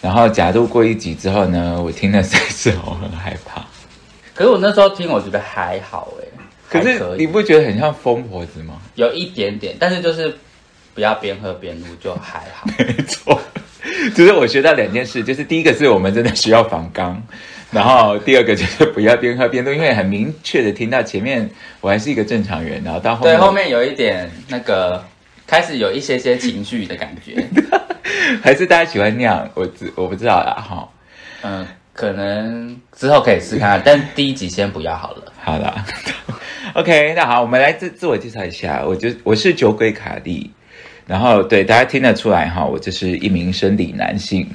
然后假度过一集之后呢，我听了三次，我很害怕。可是我那时候听，我觉得还好哎，可是你不觉得很像疯婆子吗？有一点点，但是就是不要边喝边录就还好。没错，就是我学到两件事，就是第一个是我们真的需要防刚，然后第二个就是不要边喝边录，因为很明确的听到前面我还是一个正常人，然后到后面对，面后面有一点那个开始有一些些情绪的感觉，还是大家喜欢那样，我知我不知道啦哈。嗯，可能之后可以试看看，但第一集先不要好了。好啦 OK，那好，我们来自自我介绍一下，我就我是酒鬼卡莉，然后对大家听得出来哈，我就是一名生理男性。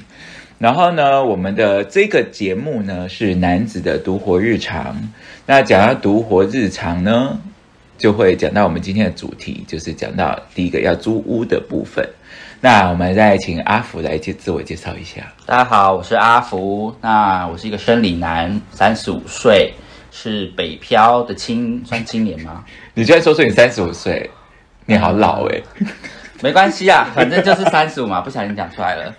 然后呢，我们的这个节目呢是男子的独活日常。那讲到独活日常呢，就会讲到我们今天的主题，就是讲到第一个要租屋的部分。那我们再请阿福来介自我介绍一下。大家好，我是阿福，那我是一个生理男，三十五岁，是北漂的青算青年吗？你居然说出你三十五岁，你好老哎、没关系啊，反正就是三十五嘛，不小心讲出来了。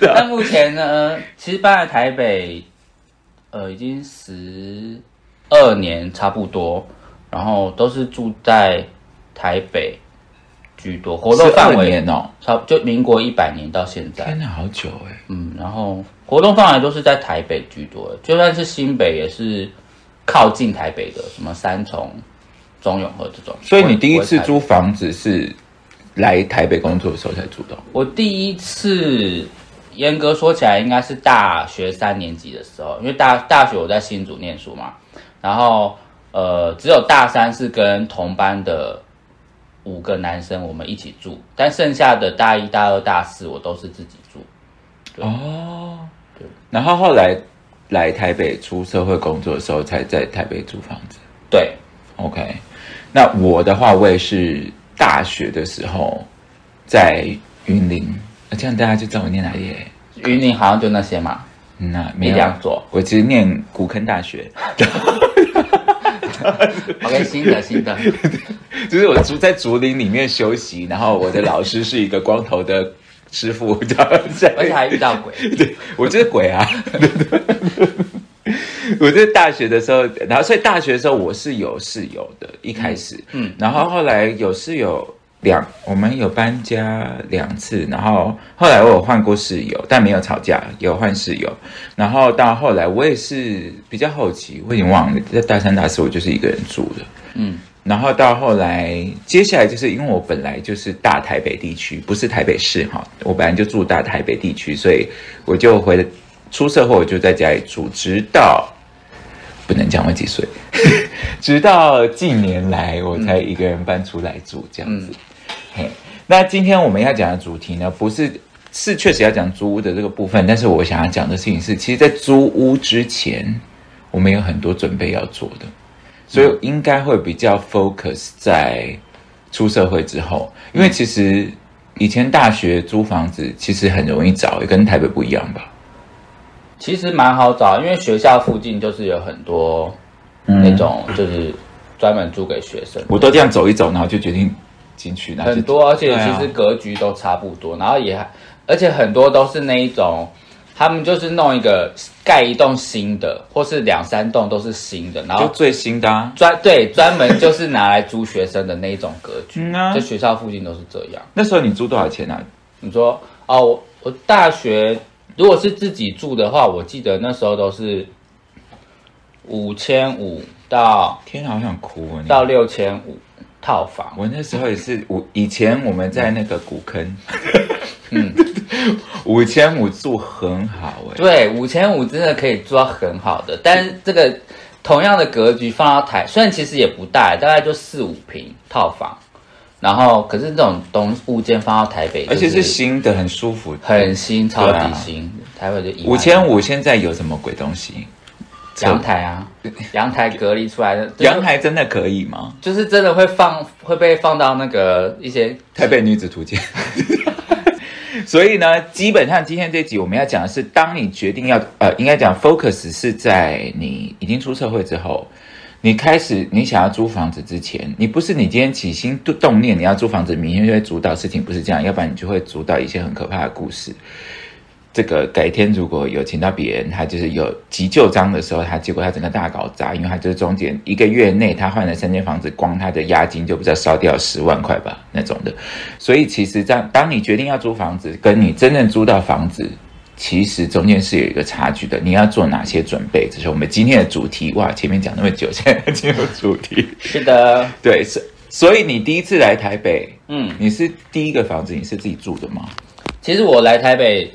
那目前呢，其实搬来台北，呃，已经十二年差不多，然后都是住在台北居多，活动范12围年哦，差就民国一百年到现在天，哪，好久哎、嗯，然后活动范围都是在台北居多，就算是新北也是靠近台北的，什么三重、中永和这种。所以你第一次租房子是来台北工作的时候才租的？我第一次严格说起来，应该是大学三年级的时候，因为大大学我在新竹念书嘛，然后呃，只有大三是跟同班的五个男生我们一起住，但剩下的大一、大二、大四我都是自己住。对哦，对。然后后来来台北出社会工作的时候，才在台北租房子。对，OK，那我的话，我也是大学的时候在云林，那这样大家就知道我念哪里耶。云林好像就那些嘛，嗯那没两所。我其实念古坑大学，OK，新的新的，就是我竹在竹林里面休息，然后我的老师是一个光头的师傅，这样子。而且还遇到鬼。对，我就是鬼啊！我在大学的时候，然后所以大学的时候我是有室友的，一开始，嗯嗯，然后后来有室友两，我们有搬家两次，然后后来我有换过室友，但没有吵架，有换室友，然后到后来我也是比较好奇，我已经忘了，在大三大四我就是一个人住的，嗯，然后到后来，接下来就是因为我本来就是大台北地区，不是台北市哈，我本来就住大台北地区，所以我就回出社会我就在家里住，直到不能讲我几岁，直到近年来我才一个人搬出来住这样子。嘿，那今天我们要讲的主题呢，不是是确实要讲租屋的这个部分，但是我想要讲的事情是，其实，在租屋之前，我们有很多准备要做的。所以应该会比较 focus 在出社会之后，因为其实以前大学租房子其实很容易找，也跟台北不一样吧？其实蛮好找，因为学校附近就是有很多嗯那种就是专门租给学生，我都这样走一走，然后就决定进去，然后就很多，而且其实格局都差不多，然后也还而且很多都是那一种，他们就是弄一个盖一栋新的，或是两三栋都是新的，然后就最新的啊。专对专门就是拿来租学生的那一种格局，嗯啊就学校附近都是这样。那时候你租多少钱啊？你说哦，我我大学如果是自己住的话，我记得那时候都是五千五到天啊，好想哭啊！你。到六千五套房，我那时候也是，我以前我们在那个古坑，嗯，五千五住很好哎、对，五千五真的可以住到很好的，但是这个同样的格局放到台，虽然其实也不大，大概就四五平套房，然后可是这种东物件放到台北，而且是新的，很舒服，很新，超对啊级新，台北就五千五，现在有什么鬼东西？阳台啊，阳台隔离出来的，就是阳台真的可以吗？就是真的会放会被放到那个一些台北女子图鉴。所以呢，基本上今天这集我们要讲的是，当你决定要呃，应该讲 focus 是在你已经出社会之后，你开始你想要租房子之前，你不是你今天起心动念你要租房子，明天就会主导，事情不是这样，要不然你就会主导一些很可怕的故事。这个改天如果有请到别人，他就是有急救章的时候，他结果他整个大搞砸，因为他就是中间一个月内他换了三间房子，光他的押金就不知道烧掉十万块吧那种的。所以其实这样，当你决定要租房子，跟你真正租到房子，其实中间是有一个差距的。你要做哪些准备？这是我们今天的主题。哇，前面讲那么久，现在进入主题。是的，对，是所以你第一次来台北，嗯，你是第一个房子你是自己住的吗？其实我来台北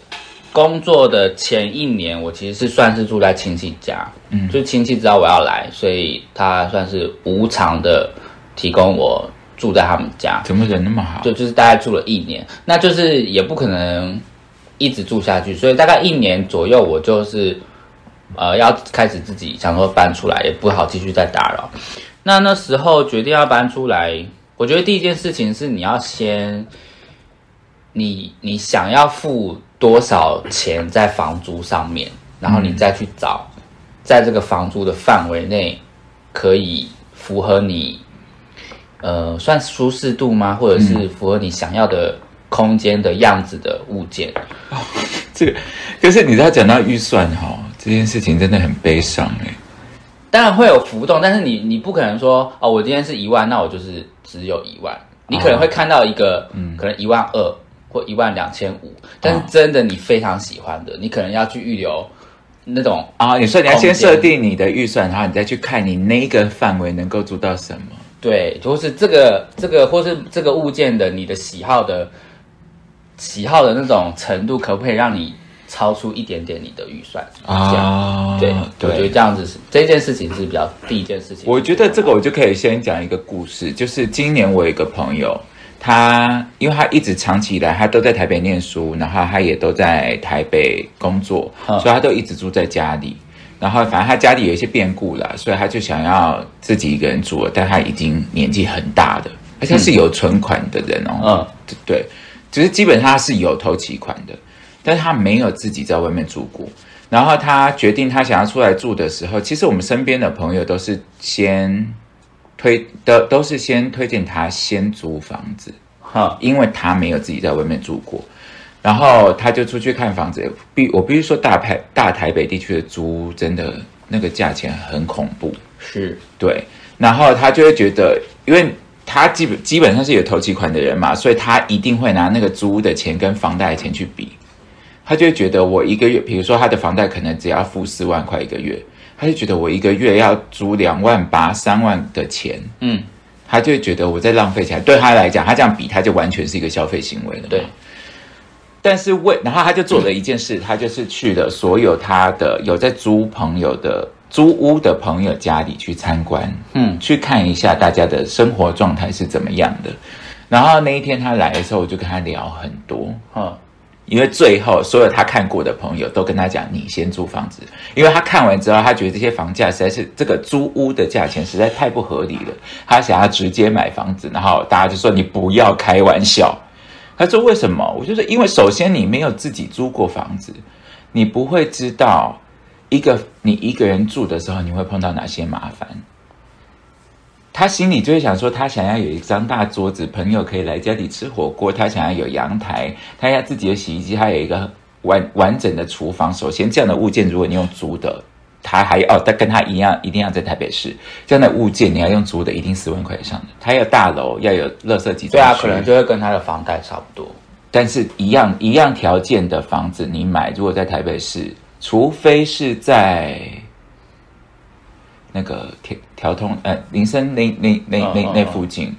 工作的前一年，我其实是算是住在亲戚家，嗯，就是亲戚知道我要来，所以他算是无偿的提供我住在他们家，怎么人那么好？就就是大概住了一年，那就是也不可能一直住下去，所以大概一年左右，我就是呃要开始自己想说搬出来，也不好继续再打扰。那那时候决定要搬出来，我觉得第一件事情是你要先，你你想要付多少钱在房租上面，然后你再去找，在这个房租的范围内可以符合你呃，算舒适度吗？或者是符合你想要的空间的样子的物件？这个就是你知道讲到预算哈、这件事情真的很悲伤哎。当然会有浮动，但是你你不可能说哦，我今天是一万，那我就是只有一万。你可能会看到一个，可能一万二或一万两千五，但是真的你非常喜欢的，你可能要去预留那种啊，你说你要先设定你的预算，然后你再去看你那个范围能够做到什么。对，就是这个这个，或是这个物件的你的喜好的喜好的那种程度，可不可以让你超出一点点你的预算？这样啊对，我觉得这样子是这件事情是比较第一件事情。我觉得这个我就可以先讲一个故事，就是今年我有一个朋友，他因为他一直长期以来他都在台北念书，然后他也都在台北工作，嗯所以他都一直住在家里。然后反正他家里有一些变故啦，所以他就想要自己一个人住了，但他已经年纪很大的，而且他是有存款的人哦。嗯，对，只是基本上他是有投期款的，但是他没有自己在外面住过。然后他决定他想要出来住的时候，其实我们身边的朋友都是先推的，都是先推荐他先租房子，哈，因为他没有自己在外面住过。然后他就出去看房子，必我必须说大台大台北地区的租真的那个价钱很恐怖，是对，然后他就会觉得，因为他基本基本上是有投期款的人嘛，所以他一定会拿那个租屋的钱跟房贷的钱去比，他就会觉得我一个月，比如说他的房贷可能只要付四万块一个月，他就觉得我一个月要租两万八、三万的钱，嗯，他就会觉得我在浪费钱。对他来讲，他这样比，他就完全是一个消费行为了。对，但是为，然后他就做了一件事，他就是去了所有他的有在租朋友的租屋的朋友家里去参观，嗯，去看一下大家的生活状态是怎么样的。然后那一天他来的时候，我就跟他聊很多，哈，因为最后所有他看过的朋友都跟他讲，你先租房子，因为他看完之后，他觉得这些房价实在是这个租屋的价钱实在太不合理了，他想要直接买房子，然后大家就说你不要开玩笑。他说为什么？我就说因为首先你没有自己租过房子，你不会知道一个你一个人住的时候你会碰到哪些麻烦。他心里就会想说，他想要有一张大桌子，朋友可以来家里吃火锅；他想要有阳台，他要自己的洗衣机，他有一个完完整的厨房。首先，这样的物件如果你用租的，他还哦，他跟他一样，一定要在台北市这样的物件，你要用租的，一定十万块以上的。他要大楼，要有垃圾集中区，对啊，可能就会跟他的房贷差不多。但是一样一样条件的房子，你买如果在台北市，除非是在那个调调通呃林森那那那那那附近，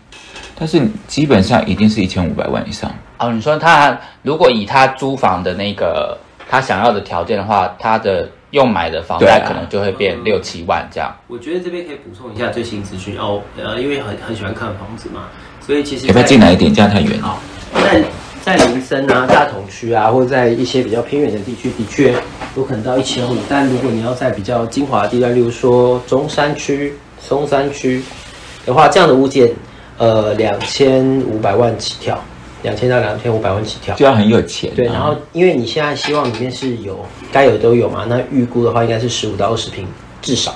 但是基本上一定是一千五百万以上。哦，你说他如果以他租房的那个他想要的条件的话，他的用买的房贷可能就会变六七万这样。我觉得这边可以补充一下最新资讯哦，呃，因为很很喜欢看房子嘛。所以其实要不要在进来一点？这样太远了。好，在在林森啊、大同区啊，或者在一些比较偏远的地区，的确有可能到一千五。但如果你要在比较精华的地段，例如说中山区、松山区的话，这样的物件，呃，两千五百万起跳，两千到两千五百万起跳。就要很有钱、啊。对，然后因为你现在希望里面是有该有都有嘛，那预估的话应该是十五到二十平至少。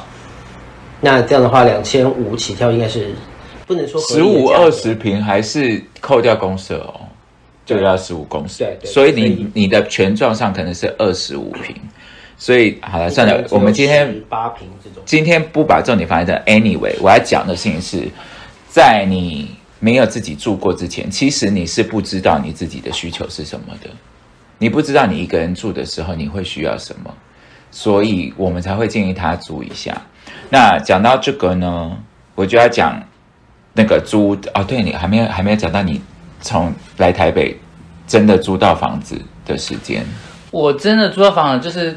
那这样的话，两千五起跳应该是不能说合十五二十平还是扣掉公社哦，就要十五公尺。对对所以你你的权状上可能是二十五平。所以好了，算了，我们今天八平这种。今天不把重点放在这。Anyway，我要讲的事情是，在你没有自己住过之前，其实你是不知道你自己的需求是什么的。你不知道你一个人住的时候你会需要什么，所以我们才会建议他租一下。那讲到这个呢，我就要讲那个租哦，对你还没有还没有讲到你从来台北真的租到房子的时间。我真的租到房子，就是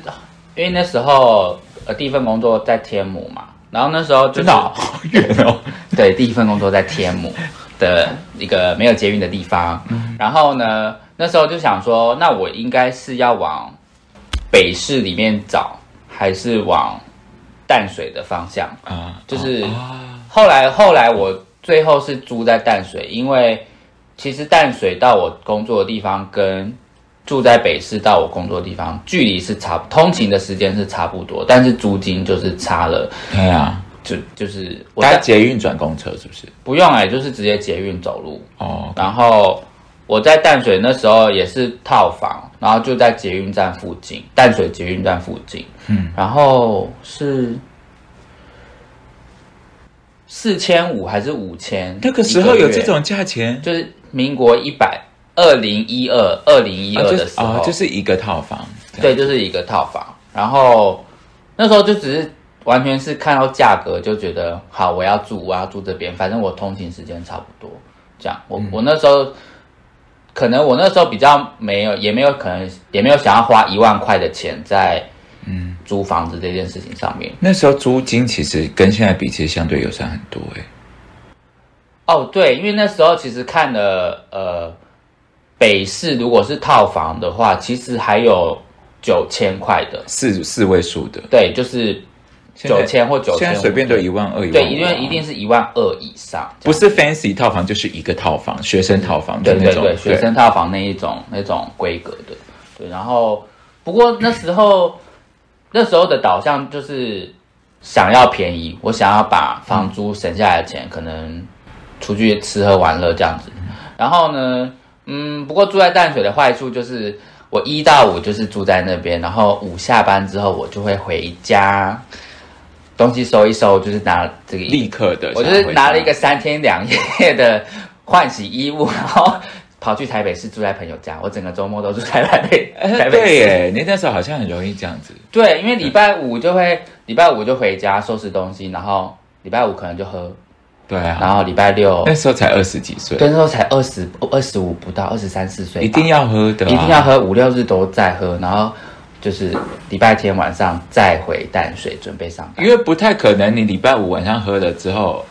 因为那时候呃第一份工作在天母嘛，然后那时候就是真的、哦、好 远哦，对，第一份工作在天母的一个没有捷运的地方。然后呢，那时候就想说，那我应该是要往北市里面找，还是往淡水的方向？啊，就是啊后来后来我最后是租在淡水，因为其实淡水到我工作的地方跟住在北市到我工作的地方距离是差，通勤的时间是差不多，但是租金就是差了，对啊，就就是我搭在捷运转公车是不是？不用哎、就是直接捷运走路。哦，然后我在淡水那时候也是套房，然后就在捷运站附近，淡水捷运站附近。嗯，然后是四千五还是五千？那个时候有这种价钱，就是民国一百二零一二二零一二的时候，是啊，就是一个套房，对，就是一个套房。然后那时候就只是完全是看到价格就觉得好，我要住，我要住这边，反正我通勤时间差不多。这样，我、我那时候可能我那时候比较没有，也没有可能也没有想要花一万块的钱在嗯租房子这件事情上面。那时候租金其实跟现在比，其实相对友善很多哎。哦，对，因为那时候其实看了呃北市如果是套房的话，其实还有九千块的，四四位数的，对，就是九千或九千，现在随便都一万二一万对，五因为一定是一万二以上，不是 fancy 套房，就是一个套房，学生套房的那种，对对。对，学生套房那一种那种规格的，对。然后不过那时候那时候的导向就是想要便宜，我想要把房租省下来的钱，可能出去吃喝玩乐这样子。然后呢，嗯，不过住在淡水的坏处就是。我一到五就是住在那边，然后五下班之后我就会回家，东西收一收，就是拿这个立刻的，我就是拿了一个三天两夜的换洗衣物，然后跑去台北市住在朋友家。我整个周末都住在台北 台北市。对耶，你那时候好像很容易这样子，对，因为礼拜五就会礼拜五就回家收拾东西，然后礼拜五可能就喝，对啊，然后礼拜六那时候才二十几岁，对那时候才二十二十五不到，二十三四岁，一定要喝的啊，一定要喝五六日都在喝，然后就是礼拜天晚上再回淡水准备上班。因为不太可能，你礼拜五晚上喝了之后，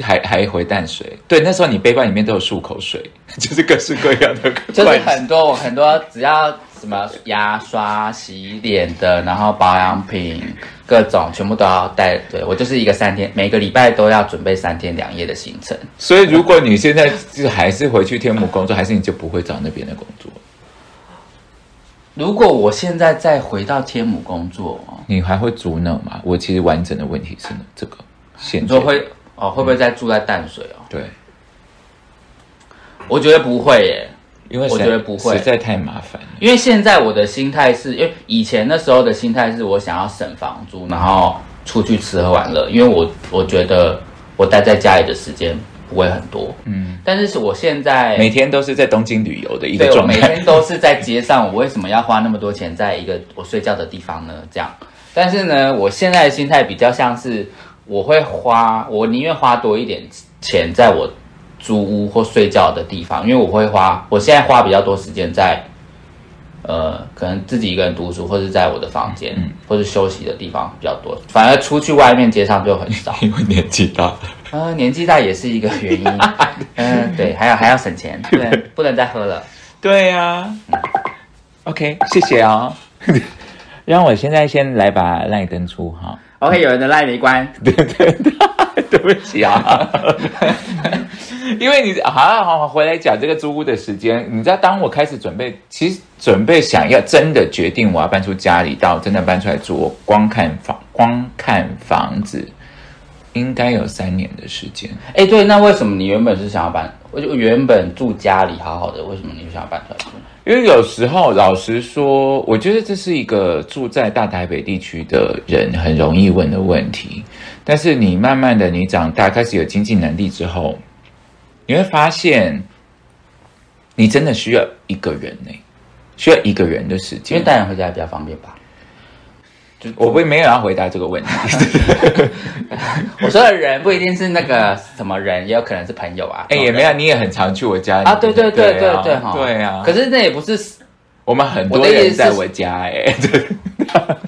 还还回淡水。对，那时候你背包里面都有漱口水，就是各式各样的就是很多我很多只要什么牙刷、洗脸的，然后保养品各种全部都要带。对我就是一个三天，每个礼拜都要准备三天两夜的行程。所以如果你现在就还是回去天母工作，还是你就不会找那边的工作，如果我现在再回到天母工作，哦你还会住那吗？我其实完整的问题是这个现你说会哦会不会再住在淡水哦？对，我觉得不会耶。我因为我觉得不会。实在太麻烦。因为现在我的心态是，因为以前那时候的心态是我想要省房租，然后出去吃喝玩乐，因为我我觉得我待在家里的时间不会很多，嗯，但是是我现在每天都是在东京旅游的一个状态，每天都是在街上，我为什么要花那么多钱在一个我睡觉的地方呢？这样，但是呢，我现在的心态比较像是我会花，我宁愿花多一点钱在我租屋或睡觉的地方，因为我会花，我现在花比较多时间在呃，可能自己一个人读书，或者在我的房间，嗯或是休息的地方比较多。反而出去外面街上就很少。因为年纪大了。呃，年纪大也是一个原因。嗯、对，还要还要省钱，对不能再喝了。对呀、OK，谢谢啊、让我现在先来把赖登出哈。OK，有人的赖没关。对对对，对不起啊。因为你好好好回来讲这个租屋的时间，你知道，当我开始准备，其实准备想要真的决定我要搬出家里，到真的搬出来住，我光看房光看房子，应该有三年的时间。哎，对，那为什么你原本是想要搬？我就原本住家里好好的，为什么你想要搬出来住？因为有时候，老实说，我觉得这是一个住在大台北地区的人很容易问的问题。但是你慢慢的，你长大开始有经济能力之后，你会发现，你真的需要一个人呢、需要一个人的时间因为间。带人回家比较方便吧。就我不没有要回答这个问题。我说的人不一定是那个什么人，也有可能是朋友啊。哎、也没有，你也很常去我家里啊，对对对对啊对哈，对啊。可是那也不是，我们很多人在我家哎、对。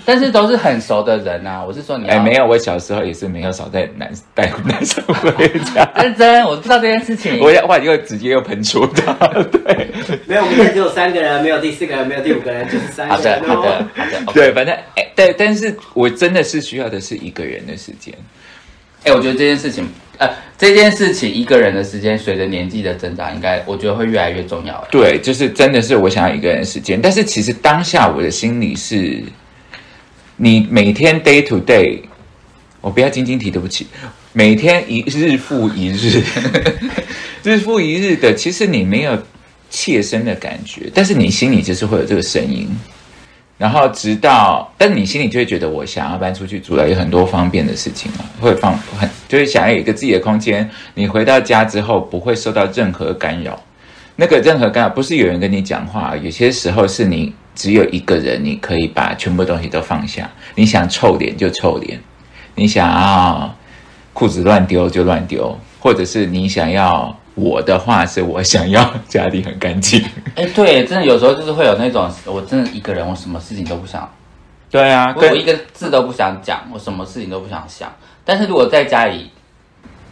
但是都是很熟的人啊。我是说你哎、要，没有，我小时候也是没有少带男带男生回家。认真，我不知道这件事情。我要话，又直接又喷出他，对没有，我们现在只有三个人，没有第四个人，没有第五个人，就是三好的个人哦。好的好的，OK 对，反正哎，对，但是我真的是需要的是一个人的时间。哎、我觉得这件事情，呃，这件事情一个人的时间，随着年纪的增长，应该我觉得会越来越重要。对，就是真的是我想要一个人时间，但是其实当下我的心里是，你每天 day to day，我不要晶晶体，对不起，每天一日复一日，日复一日的，其实你没有切身的感觉，但是你心里就是会有这个声音。然后直到，但你心里就会觉得，我想要搬出去住了，有很多方便的事情嘛，会放很，就是想要有一个自己的空间。你回到家之后，不会受到任何干扰。那个任何干扰不是有人跟你讲话，有些时候是你只有一个人，你可以把全部东西都放下。你想臭脸就臭脸，你想要裤子乱丢就乱丢，或者是你想要我的话，是我想要家里很干净。哎，对，真的有时候就是会有那种，我真的一个人，我什么事情都不想，对啊，我我一个字都不想讲，我什么事情都不想想。但是如果在家里，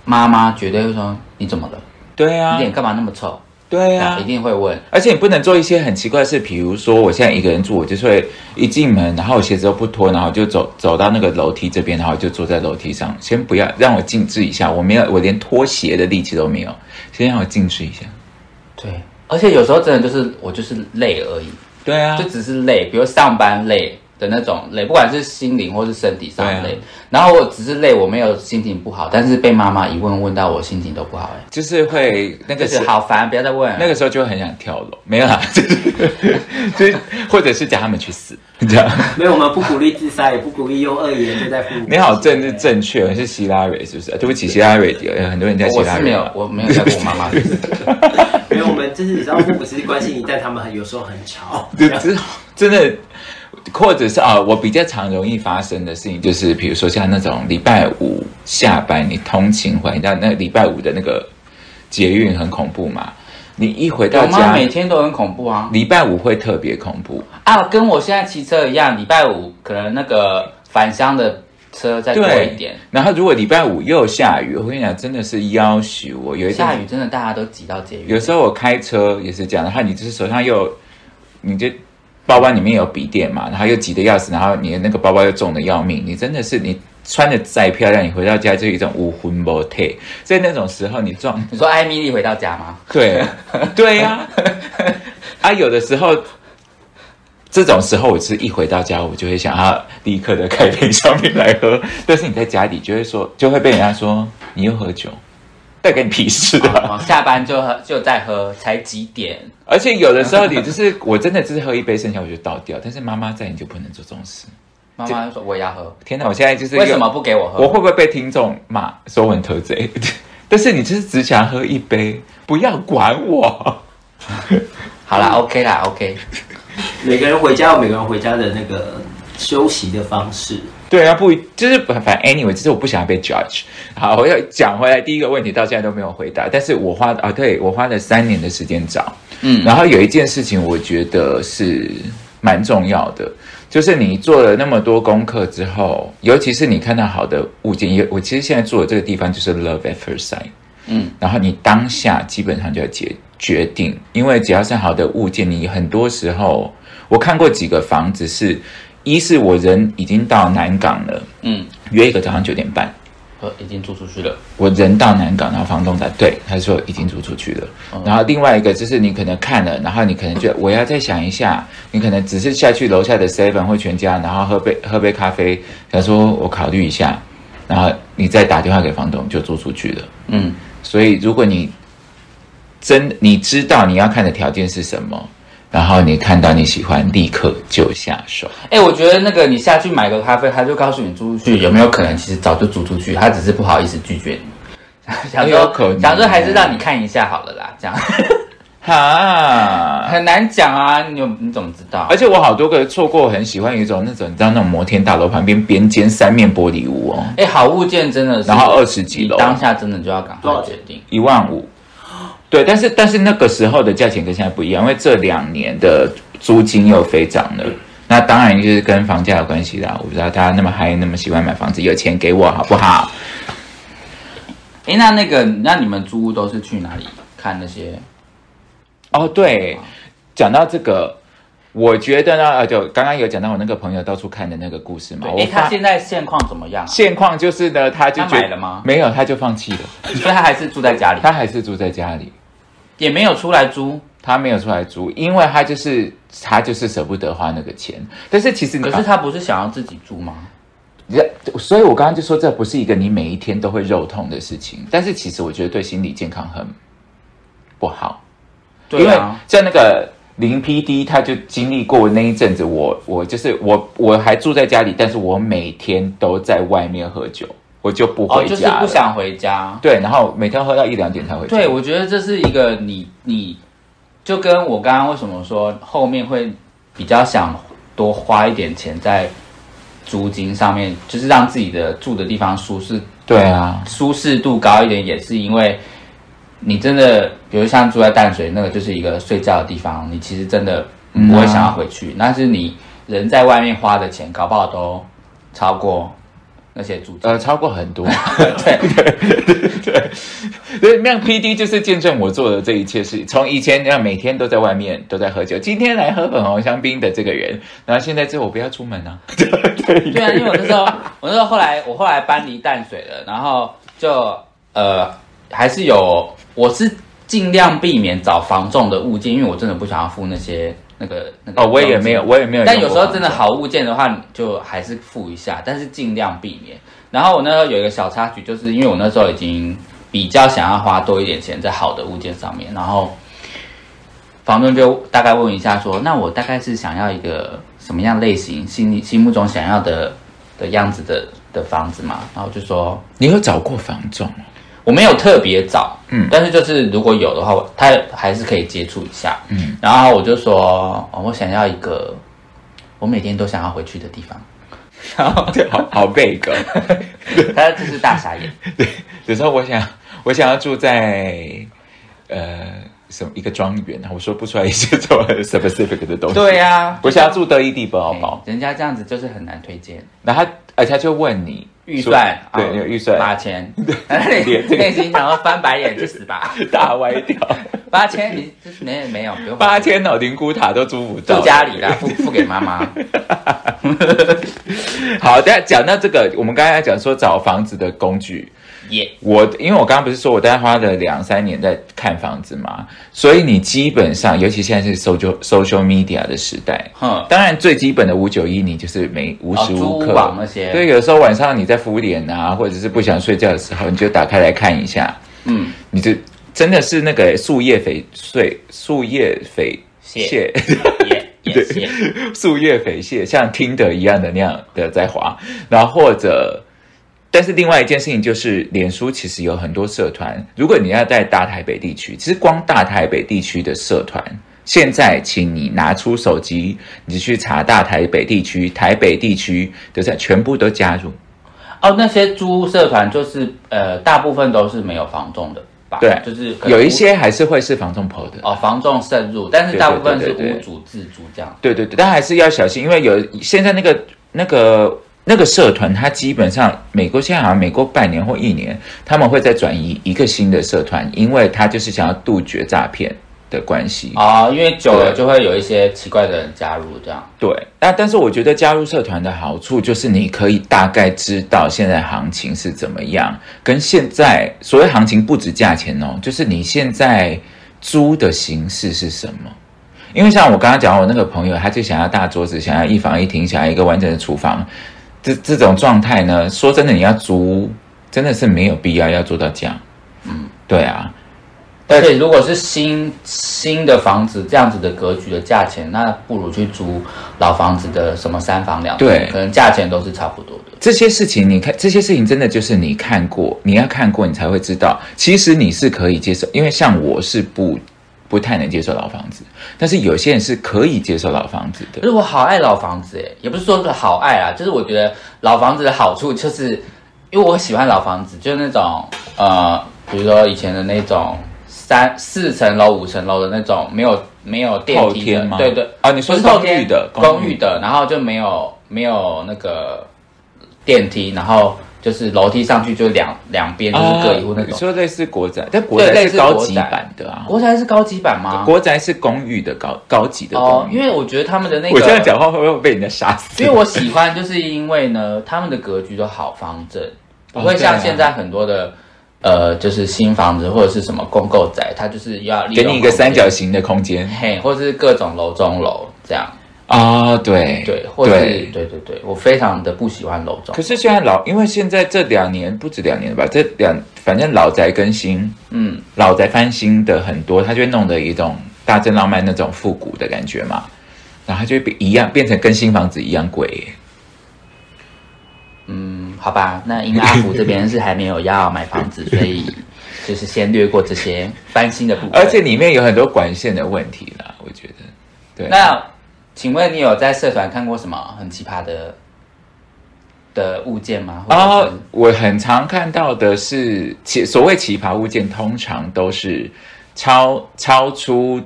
妈妈绝对会说你怎么了？对啊你，脸干嘛那么臭？对啊一，定会问。而且你不能做一些很奇怪的事，比如说我现在一个人住，我就是会一进门，然后我鞋子都不脱，然后就走走到那个楼梯这边，然后就坐在楼梯上。先不要让我静置一下，我没有，我连脱鞋的力气都没有，先让我静置一下。对，而且有时候真的就是我就是累而已，对啊就，只是累，比如上班累的那种累，不管是心灵或是身体上累。啊然后我只是累，我没有心情不好，但是被妈妈一问问到我心情都不好，哎，就是会那个是好烦，不要再问了。那个时候就很想跳楼，没有啦，就是就是或者是叫他们去死，这样。没有，我们不鼓励自杀，也不鼓励用恶言对待父母。你好，政治正确，你是希拉蕊是不是？对不起，希拉蕊有很多人在希我是没有我没有叫过我妈妈去死。没有，我们就是你知道，父母其实关心你，但他们很有时候很吵。就真真的，或者是啊，我比较常容易发生的事情，就是比如说像那种礼拜五下班你通勤回来，你知道那礼拜五的那个捷运很恐怖嘛？你一回到？家，每天都很恐怖啊！礼拜五会特别恐怖。啊，跟我现在骑车一样，礼拜五可能那个返乡的车再多一点。然后如果礼拜五又下雨，我跟你讲，真的是要许我有一天下雨真的大家都挤到捷运。有时候我开车也是这样，然后你就是手上又，你就包包里面有笔电嘛，然后又急得要死，然后你的那个包包又重的要命，你真的是你穿的再漂亮，你回到家就有一种无魂不退，在那种时候你撞你说艾米丽回到家吗？对 对呀、啊，有的时候。这种时候，我是一回到家，我就会想要立刻的开瓶香槟来喝。但是你在家里就会说，就会被人家说你又喝酒，带给你屁事啊！哦下班就喝就在喝，才几点？而且有的时候你就是我真的只是喝一杯，剩下我就倒掉。但是妈妈在，你就不能做这种事。妈妈就说我也要喝，天哪，我现在就是为什么不给我喝？我会不会被听众骂说我很偷贼？但是你就是只想喝一杯，不要管我。好啦 o k 啦，OK。每个人回家有每个人回家的那个休息的方式。对啊，不就是反正 anyway，就是我不想要被 judge。好，我要讲回来，第一个问题到现在都没有回答，但是我花啊，对我花了三年的时间找，嗯，然后有一件事情我觉得是蛮重要的，就是你做了那么多功课之后，尤其是你看到好的物件，也我其实现在住的这个地方就是 love at first sight。嗯，然后你当下基本上就要决决定，因为只要是好的物件，你很多时候我看过几个房子是，一是我人已经到南港了，嗯，约一个早上九点半，呃，已经租出去了。我人到南港，然后房东在对他说已经租出去了，然后另外一个就是你可能看了，然后你可能就 我要再想一下，你可能只是下去楼下的 seven 或全家，然后喝杯喝杯咖啡，他说我考虑一下，然后你再打电话给房东就租出去了。嗯，所以，如果你真你知道你要看的条件是什么，然后你看到你喜欢，立刻就下手。哎、我觉得那个你下去买个咖啡，他就告诉你租出去，有没有可能其实早就租出去，他只是不好意思拒绝你。想说有可能想说还是让你看一下好了啦，这样 哈，很难讲啊，你有你怎么知道而？且我好多个错过，很喜欢一种那种你知道那种摩天大楼旁边边间三面玻璃屋哦，哎、好物件真的是，然后二十几楼，当下真的就要赶快决定。一万五。对，但是但是那个时候的价钱跟现在不一样，因为这两年的租金又飞涨了。那当然就是跟房价有关系啦。我不知道大家那么嗨，那么喜欢买房子，有钱给我好不好？哎、那那个那你们租屋都是去哪里看那些？哦，对，讲到这个，我觉得呢，呃，就刚刚有讲到我那个朋友到处看的那个故事嘛。哎、他现在现况怎么样、啊？现况就是呢，他就他觉得买了吗没有，他就放弃了，所以他还是住在家里，他还是住在家里，也没有出来租。他没有出来租，因为他就是他就是舍不得花那个钱。但是其实你可是他不是想要自己住吗？人所以我刚刚就说，这不是一个你每一天都会肉痛的事情，但是其实我觉得对心理健康很不好。因为对啊，像那个林 PD，他就经历过那一阵子我，我就是我我还住在家里，但是我每天都在外面喝酒，我就不哦，就是回家。不想回家。对，然后每天喝到一两点才回家。对，我觉得这是一个你你，就跟我刚刚为什么说后面会比较想多花一点钱在租金上面，就是让自己的住的地方舒适对啊，舒适度高一点，也是因为你真的，比如像住在淡水那个，就是一个睡觉的地方，你其实真的不会想要回去。但是你人在外面花的钱，搞不好都超过那些租金。呃，超过很多。对，对，所以 那样 PD 就是见证我做的这一切事。从以前那样每天都在外面都在喝酒，今天来喝粉红香槟的这个人，然后现在之后我不要出门啊。对对对啊，因为我那时候，我那时候后来，我后来搬离淡水了，然后就呃，还是有，我是尽量避免找防重的物件，因为我真的不想要付那些那个那个。哦，我也没有，。我也没有但有时候真的好物件的话，你就还是付一下，但是尽量避免。然后我那时候有一个小插曲，就是因为我那时候已经比较想要花多一点钱在好的物件上面，然后房东就大概问一下说，那我大概是想要一个什么样类型，心里心目中想要的的样子的的房子嘛？然后就说你有找过房仲吗？我没有特别找，嗯但是就是如果有的话，他还是可以接触一下，嗯，然后我就说，哦，我想要一个我每天都想要回去的地方，然后就，好好背个。他就是大傻眼，对有时候我想，我想要住在呃什么一个庄园，我说不出来一些这么 specific 的东西。对呀、我想要住德意地堡堡，哎人家这样子就是很难推荐。然后他而且他就问你预算说对，哦有预算。八千，对 内心想要翻白眼去死吧！大歪掉，八千你就是没没有不用。八千哦，灵菇塔都租不到，住家里的，付付给妈妈。好，但讲到这个，我们刚才讲说找房子的工具，耶、我因为我刚刚不是说我大概花了两三年在看房子嘛，所以你基本上，尤其现在是 social social media 的时代，哼，当然最基本的五九一，你就是每无时无刻、哦那些。对，有时候晚上你在敷脸啊，或者是不想睡觉的时候，你就打开来看一下，嗯，你就真的是那个树叶翡翠，树叶翡谢谢。也也谢，树叶翡翠，像听的一样的那样的在滑，然后或者，但是另外一件事情就是，脸书其实有很多社团，如果你要在大台北地区，其实光大台北地区的社团现在，请你拿出手机，你去查大台北地区、台北地区的在全部都加入。哦，那些租屋社团就是呃，大部分都是没有房仲的吧？对就是有一些还是会是房仲跑的。哦，房仲渗入，但是大部分是屋主自租这样。对对对，但还是要小心，因为有现在那个那个那个社团，它基本上美国现在好像每过半年或一年，他们会再转移一个新的社团，因为他就是想要杜绝诈骗的关系。哦，因为久了就会有一些奇怪的人加入这样。对，但但是我觉得加入社团的好处就是你可以大概知道现在行情是怎么样，跟现在所谓行情不止价钱哦，就是你现在租的形式是什么。因为像我刚刚讲，我那个朋友，他就想要大桌子，想要一房一厅，想要一个完整的厨房，这这种状态呢，说真的，你要租真的是没有必要要做到这样。嗯，对啊，而且如果是新新的房子这样子的格局的价钱，那不如去租老房子的什么三房两厅，对可能价钱都是差不多的。这些事情，你看这些事情真的就是你看过，你要看过，你才会知道，其实你是可以接受。因为像我是不不太能接受老房子，但是有些人是可以接受老房子的。可是我好爱老房子诶，也不是说是好爱啦，就是我觉得老房子的好处就是，因为我喜欢老房子，就是那种呃，比如说以前的那种三四层楼、五层楼的那种没有没有电梯的对对。啊你说是公寓的公寓的，然后就没有没有那个电梯，然后就是楼梯上去就两两边就是各一户那种。说类似国宅，但国对，宅是高级版的啊。国宅是高级版吗？国宅是公寓的高高级的哦公，寓。因为我觉得他们的那个，我这样讲话会不会被人家杀死？因为我喜欢，就是因为呢，他们的格局都好方正，不哦会像现在很多的、呃，就是新房子或者是什么公购宅，它就是要给你一个三角形的空间间，嘿，或者是各种楼中楼这样，啊、对对，或者是对对对对，我非常的不喜欢楼中可，是现在老，因为现在这两年不止两年了吧，这两反正老宅更新，嗯，老宅翻新的很多，它就会弄得一种大正浪漫那种复古的感觉嘛，然后它就一样，变成跟新房子一样贵耶。嗯，好吧，那因为阿福这边是还没有要买房子，所以就是先略过这些翻新的部分。而且里面有很多管线的问题啦，我觉得。对，那请问你有在社团看过什么很奇葩的的物件吗？啊、我很常看到的是奇所谓奇葩物件，通常都是超超出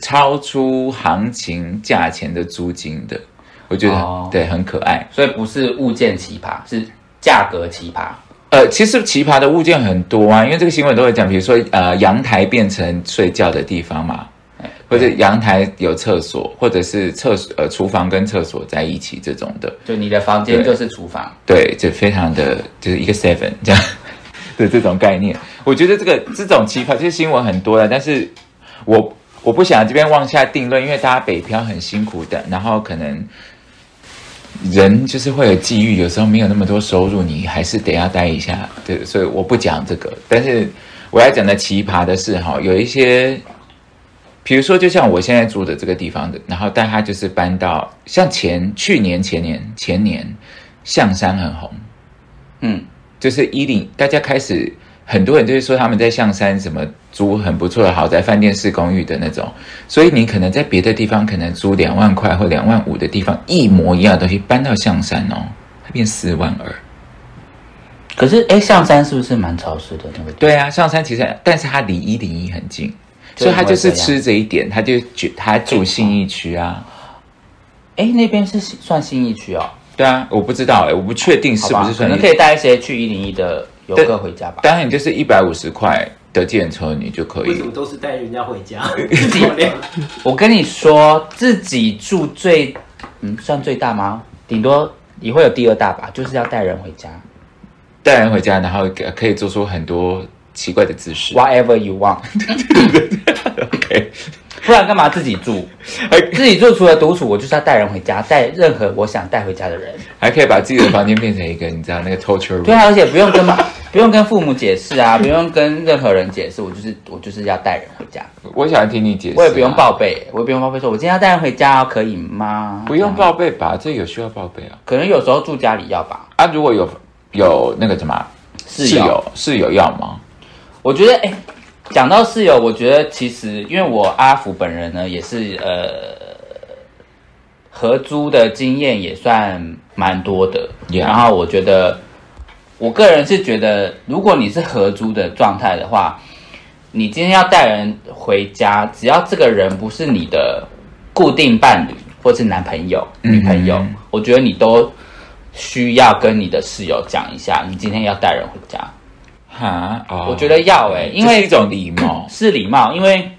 超出行情价钱的租金的，我觉得、哦对很可爱。所以不是物件奇葩，是价格奇葩。呃，其实奇葩的物件很多啊，因为这个新闻都会讲，比如说呃，阳台变成睡觉的地方嘛，或者阳台有厕所，或者是厕所呃厨房跟厕所在一起这种的，就你的房间就是厨房，对，就非常的就是一个 seven 这样 的这种概念。我觉得这个这种奇葩，其实新闻很多了，但是我我不想这边妄下定论，因为大家北漂很辛苦的，然后可能人就是会有际遇，有时候没有那么多收入，你还是得要待一下，对，所以我不讲这个。但是我要讲的奇葩的是哈，有一些。比如说，就像我现在住的这个地方的，然后但他就是搬到像前去年、前年、前年，象山很红，嗯，就是一零，大家开始很多人就是说他们在象山什么租很不错的豪宅、饭店式公寓的那种，所以你可能在别的地方可能租两万块或两万五的地方，一模一样的东西搬到象山哦，它变四万二。可是哎，象山是不是蛮潮湿的那个？对啊，象山其实，但是它离一零一很近，就所以他就是吃这一点，他就觉他住信义区啊。哎，那边是算信义区哦，对啊，我不知道哎、我不确定，是不是算可能可以带一些去一零一的游客回家吧。当然，你就是一百五十块的电车，你就可以为什。么都是带人家回家？自 己我跟你说，自己住最嗯算最大吗？顶多也会有第二大吧，就是要带人回家带人回家，然后可可以做出很多奇怪的姿势。，whatever you want。OK，不然干嘛自己住？自己住除了独处，我就是要带人回家，带任何我想带回家的人。还可以把自己的房间变成一个你知道那个 torture 对 room。啊，而且不用跟 不用跟父母解释啊，不用跟任何人解释，我就是我就是要带人回家，我想听你解释、啊我也不用，报备，我也不用报备说我今天要带人回家哦，可以吗？不用报备吧？这有需要报备啊？可能有时候住家里要吧。啊，如果有有那个什么室友室友要吗？我觉得，哎、讲到室友，我觉得其实因为我阿福本人呢，也是呃合租的经验也算蛮多的。Yeah 然后我觉得，我个人是觉得，如果你是合租的状态的话，你今天要带人回家，只要这个人不是你的固定伴侣或是男朋友、嗯女朋友，我觉得你都需要跟你的室友讲一下，你今天要带人回家。哈，哦我觉得要欸因为是一种礼貌，是礼貌，因为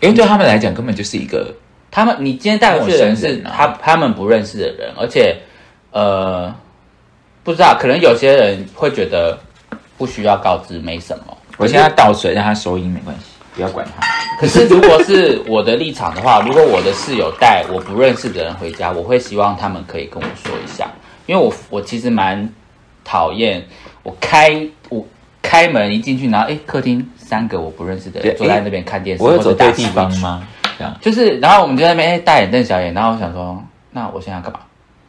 因为对他们来讲根本就是一个他们你今天带回去的人是他他们不认识的人，而且呃不知道，可能有些人会觉得不需要告知没什么。我现在倒水让他收音没关系，不要管他。可是如果是我的立场的话，如果我的室友带我不认识的人回家，我会希望他们可以跟我说一下，因为我我其实蛮讨厌我开我开门一进去，然后哎客厅三个我不认识的人坐在那边看电视，我有或者对地方吗？这样就是，然后我们就在那边哎大眼瞪小眼，然后我想说，那我现在要干嘛？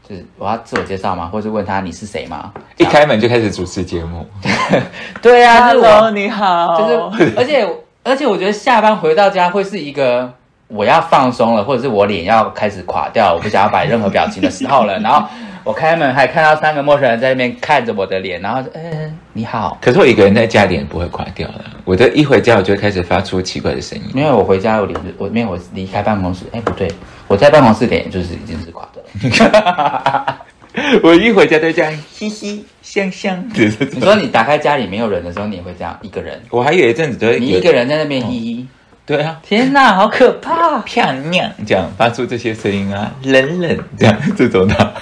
就是我要自我介绍吗？或是问他你是谁吗？一开门就开始主持节目。对啊，就是我，你好就是，而且而且我觉得下班回到家会是一个我要放松了，或者是我脸要开始垮掉，我不想要摆任何表情的时候了。然后我开门还看到三个陌生人在那边看着我的脸，然后就嗯你好，可是我一个人在家脸不会垮掉的，我的一回家我就会开始发出奇怪的声音。因为我回家我脸就我没有我离开办公室，哎不对，我在办公室脸就是已经是垮的了。我一回家都这样嘻嘻香香的。你说你打开家里没有人的时候，你也会这样一个人，我还有一阵子都会你一个人在那边依依，对啊，天哪，好可怕！漂亮这样发出这些声音啊，冷冷这样这种的。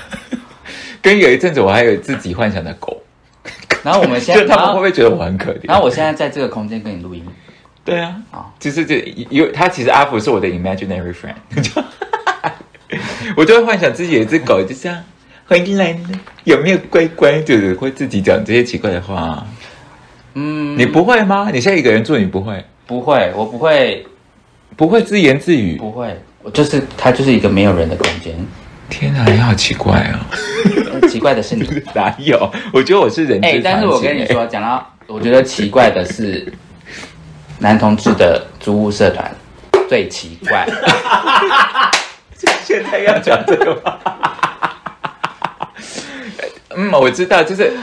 跟有一阵子我还有自己幻想的狗，然后我们现在，他们会不会觉得我很可怜？然后我现在在这个空间跟你录音，对啊啊，就是这有他其实阿福是我的 imaginary friend，就 我就会幻想自己有一只狗就这样回来了，有没有乖乖？就是会自己讲这些奇怪的话。嗯，你不会吗？你现在一个人住，你不会？不会，我不会，不会自言自语？不会，我就是它就是一个没有人的空间。天哪，你好奇怪哦！呃 奇怪的是你，哪有？我觉得我是人之哎、但是我跟你说，讲到我觉得奇怪的是，男同志的租屋社团最奇怪。哎 现在要讲这个吗？嗯，我知道，就是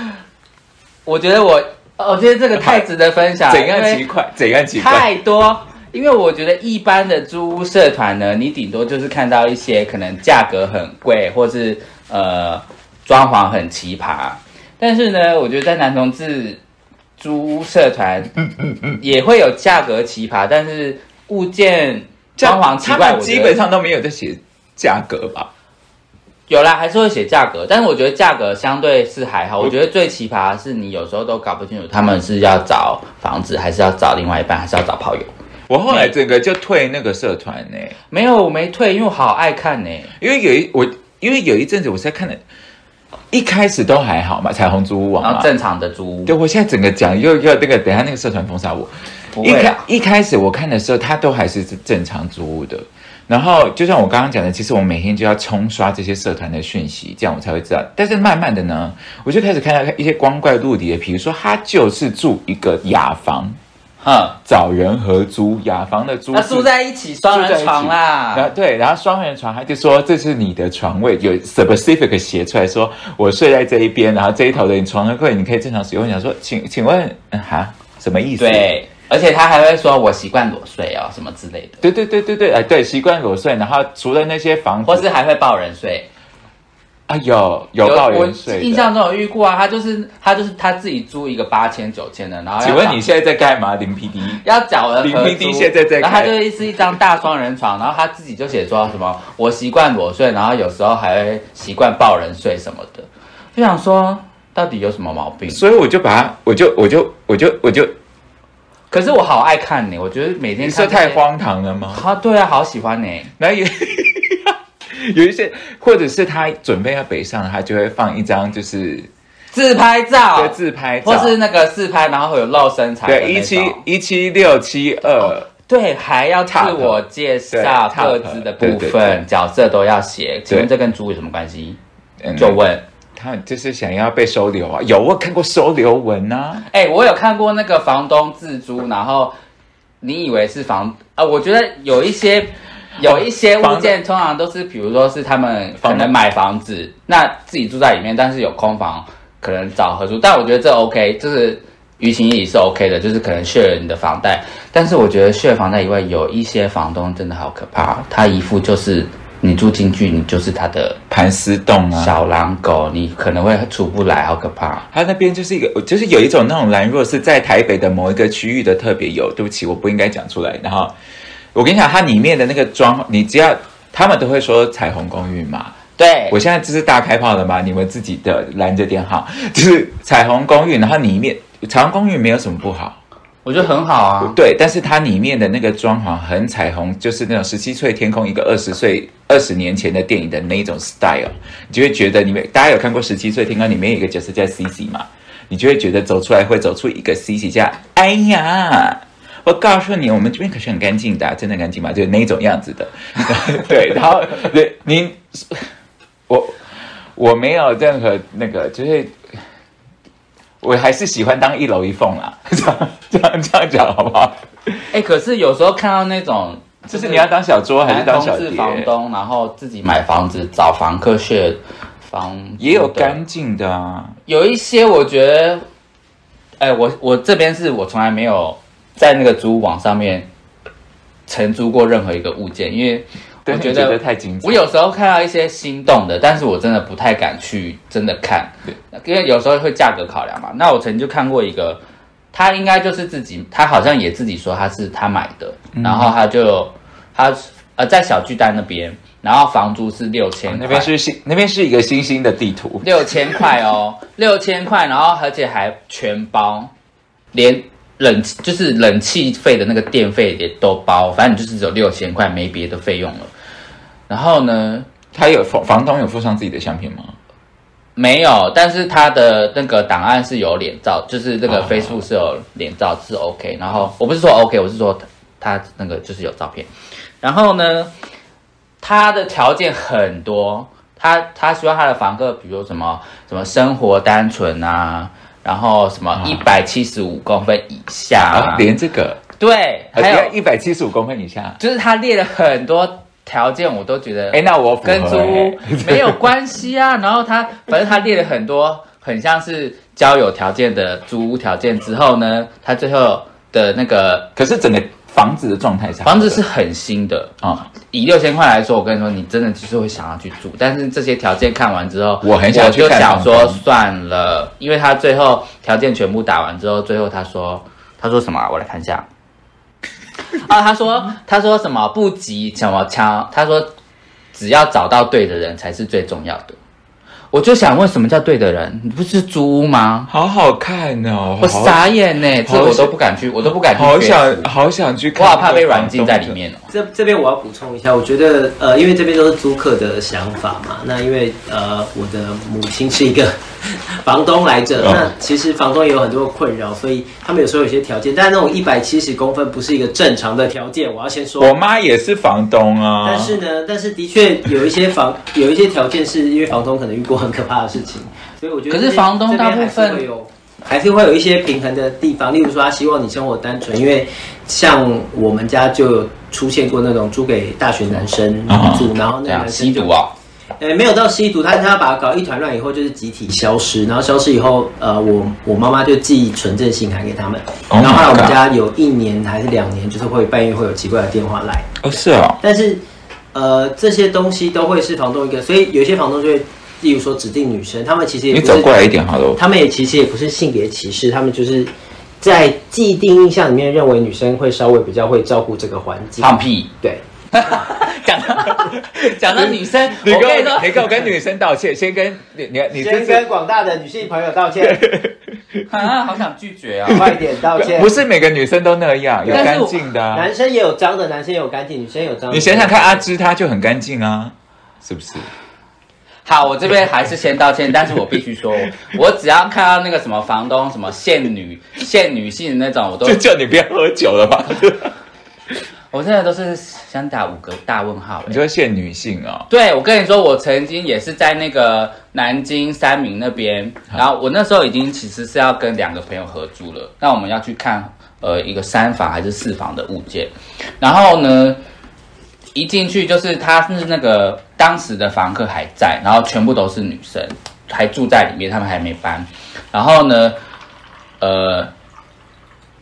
我觉得我，我觉得这个太值得分享，怎样奇怪，怎样奇怪。太多。因为我觉得一般的租屋社团呢，你顶多就是看到一些可能价格很贵，或是呃装潢很奇葩。但是呢，我觉得在男同志租屋社团也会有价格奇葩，但是物件装潢奇怪，基本上都没有在写价格吧？有啦，还是会写价格，但是我觉得价格相对是还好。我觉得最奇葩的是你有时候都搞不清楚他们是要找房子，还是要找另外一半，还是要找炮友。我后来整个就退那个社团呢、没有，我没退，因为我好爱看呢、因为有一我因为有一阵子我是在看的，一开始都还好嘛，彩虹租屋网嘛。然后正常的租屋对，我现在整个讲又又那个，等下那个社团封杀我。一开一开始我看的时候，它都还是正常租屋的。然后就像我刚刚讲的，其实我每天就要冲刷这些社团的讯息，这样我才会知道。但是慢慢的呢，我就开始看到一些光怪陆离的，比如说他就是住一个雅房，哼，找人合租，雅房的租是那住在一起双人床啦然后啦。对，然后双人床，他就说这是你的床位，有 specific 写出来说我睡在这一边，然后这一头的你床位你可以正常使用。我想说，请请问，嗯哈，什么意思？对，而且他还会说我习惯裸睡哦，什么之类的，对对对对对，哎，对，习惯裸睡，然后除了那些房子，或是还会抱人睡。啊有有抱我人睡的印象中有遇过啊，他就是他就是他自己租一个八千九千的，然后要请问你现在在干嘛，林 PD？要缴的林 PD 租现在在然后他开就是一张大双人床，然后他自己就写说什么我习惯裸睡，然后有时候还会习惯抱人睡什么的，就想说到底有什么毛病？所以我就把它，我就我就我就我就，可是我好爱看你，我觉得每天看这些太荒唐了吗？啊，对啊，好喜欢你。然后有 有一些，或者是他准备要北上，他就会放一张就是自拍照对，自拍照，或是那个自拍，然后会有露身材的对一七一七六七二，对，还要自我介绍各自的部分，角色都要写。请问对这跟猪有什么关系？嗯就问。他就是想要被收留啊，有我看过收留文啊，哎、我有看过那个房东自租，然后你以为是房啊？我觉得有一些有一些物件，通常都是比如说是他们可能买房子，那自己住在里面，但是有空房，可能找合租。但我觉得这 OK，就是于情也是 OK 的，就是可能 share 你的房贷。但是我觉得 share 房贷以外，有一些房东真的好可怕，他一副就是你住进去，你就是他的盘丝洞啊，小狼狗，你可能会出不来，好可怕。他那边就是一个，就是有一种那种蓝若是在台北的某一个区域的特别有。对不起，我不应该讲出来。然后我跟你讲，它里面的那个装，你只要他们都会说彩虹公寓嘛。对，我现在就是大开炮的嘛，你们自己的拦着点好，就是彩虹公寓，然后里面彩虹公寓没有什么不好。我觉得很好啊，对，但是它里面的那个装潢很彩虹，就是那种十七岁天空一个二十岁二十年前的电影的那一种 style，你就会觉得里面大家有看过十七岁天空里面有一个角色叫 C C 嘛，你就会觉得走出来会走出一个 C C 叫哎呀，我告诉你，我们这边可是很干净的，真的干净嘛，就是那种样子的，对，然后对您我我没有任何那个就是。我还是喜欢当一楼一凤啦，这样这样这样讲好不好？哎，可是有时候看到那种，就是你要当小桌还是当小是？房东，然后自己买房子找房客血房，也有干净的啊。有一些我觉得，哎，我我这边是我从来没有在那个租网上面承租过任何一个物件，因为。我觉得太精彩。我有时候看到一些心动的，但是我真的不太敢去真的看，因为有时候会价格考量嘛。那我曾经就看过一个，他应该就是自己，他好像也自己说他是他买的，然后他就他呃在小巨蛋那边，然后房租是六千，那边是新那边是一个新兴的地图，六千块哦，六千块，然后而且还全包，连。冷就是冷气费的那个电费也都包，反正就是只有六千块，没别的费用了。然后呢，他有房房东有附上自己的相片吗？没有，但是他的那个档案是有脸照，就是这个 Facebook 是有脸照是 OK。然后我不是说 OK，我是说他那个就是有照片。然后呢，他的条件很多，他他希望他的房客，比如什么什么生活单纯啊。然后什么一百七十五公分以下，连这个对，还有一百七十五公分以下，就是他列了很多条件，我都觉得，哎，那我跟租屋没有关系啊。然后他反正他列了很多，很像是交友条件的租屋条件之后呢，他最后的那个，可是整个。房子的状态下，房子是很新的啊。以六千块来说，我跟你说，你真的就是会想要去住。但是这些条件看完之后，我很想就想说算了，因为他最后条件全部打完之后，最后他说他说什么？我来看一下。啊，他说他说什么不急什么枪？他说只要找到对的人才是最重要的。我就想问，什么叫对的人？你不是租屋吗？好好看哦！我傻眼呢，这我都不敢去，我都不敢去。好想好想去看，我好怕被软禁在里面哦。这这边我要补充一下，我觉得呃，因为这边都是租客的想法嘛。那因为呃，我的母亲是一个 房东来着，那其实房东也有很多困扰，所以他们有时候有些条件，但是那种一百七十公分不是一个正常的条件。我要先说，我妈也是房东啊。但是呢，但是的确有一些房 有一些条件，是因为房东可能遇过。很可怕的事情，所以我觉得，可是房东大部分会有，还是会有一些平衡的地方。例如说，他希望你生活单纯，因为像我们家就有出现过那种租给大学男生住，然后那男生吸毒啊，呃，没有到吸毒，他他把它搞一团乱以后，就是集体消失，然后消失以后，呃，我我妈妈就寄纯正信函给他们，然后后来我们家有一年还是两年，就是会半夜会有奇怪的电话来，哦，是啊，但是呃，这些东西都会是房东一个，所以有些房东就会。例如说指定女生，他们其实也你走过来一点好了。他们也其实也不是性别歧视，他们就是在既定印象里面认为女生会稍微比较会照顾这个环境。放屁，对。讲到 讲到女生，你跟你跟我跟女生道歉，先跟你你你先跟广大的女性朋友道歉。啊，好想拒绝啊！快点道歉。不是每个女生都那样，有干净的。男生也有脏的，男生也有干净，女生有脏。你想想看，阿芝她就很干净啊，是不是？好，我这边还是先道歉，但是我必须说，我只要看到那个什么房东什么限女限女性的那种，我都就叫你不要喝酒了吧。我现在都是想打五个大问号。你说限女性啊？对，我跟你说，我曾经也是在那个南京三明那边，然后我那时候已经其实是要跟两个朋友合租了，那我们要去看呃一个三房还是四房的物件，然后呢，一进去就是他是那个当时的房客还在，然后全部都是女生，还住在里面，他们还没搬。然后呢，呃，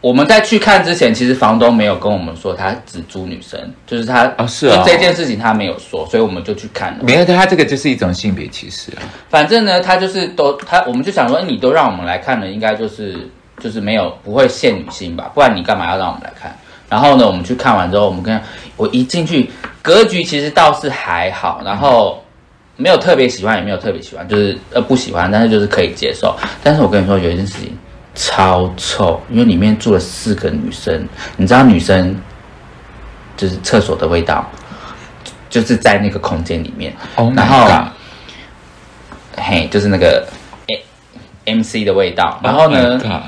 我们在去看之前，其实房东没有跟我们说他只租女生，就是他哦是哦就这件事情他没有说，所以我们就去看了。没有，他这个就是一种性别歧视啊。反正呢，他就是都他，我们就想说，哎你都让我们来看了，应该就是就是没有不会限女性吧，不然你干嘛要让我们来看？然后呢，我们去看完之后，我们跟我一进去，格局其实倒是还好，然后没有特别喜欢，也没有特别喜欢，就是呃不喜欢，但是就是可以接受。但是我跟你说有一件事情超臭，因为里面住了四个女生，你知道女生就是厕所的味道，就是在那个空间里面。Oh 然后嘿，就是那个 M C 的味道。然后呢 Oh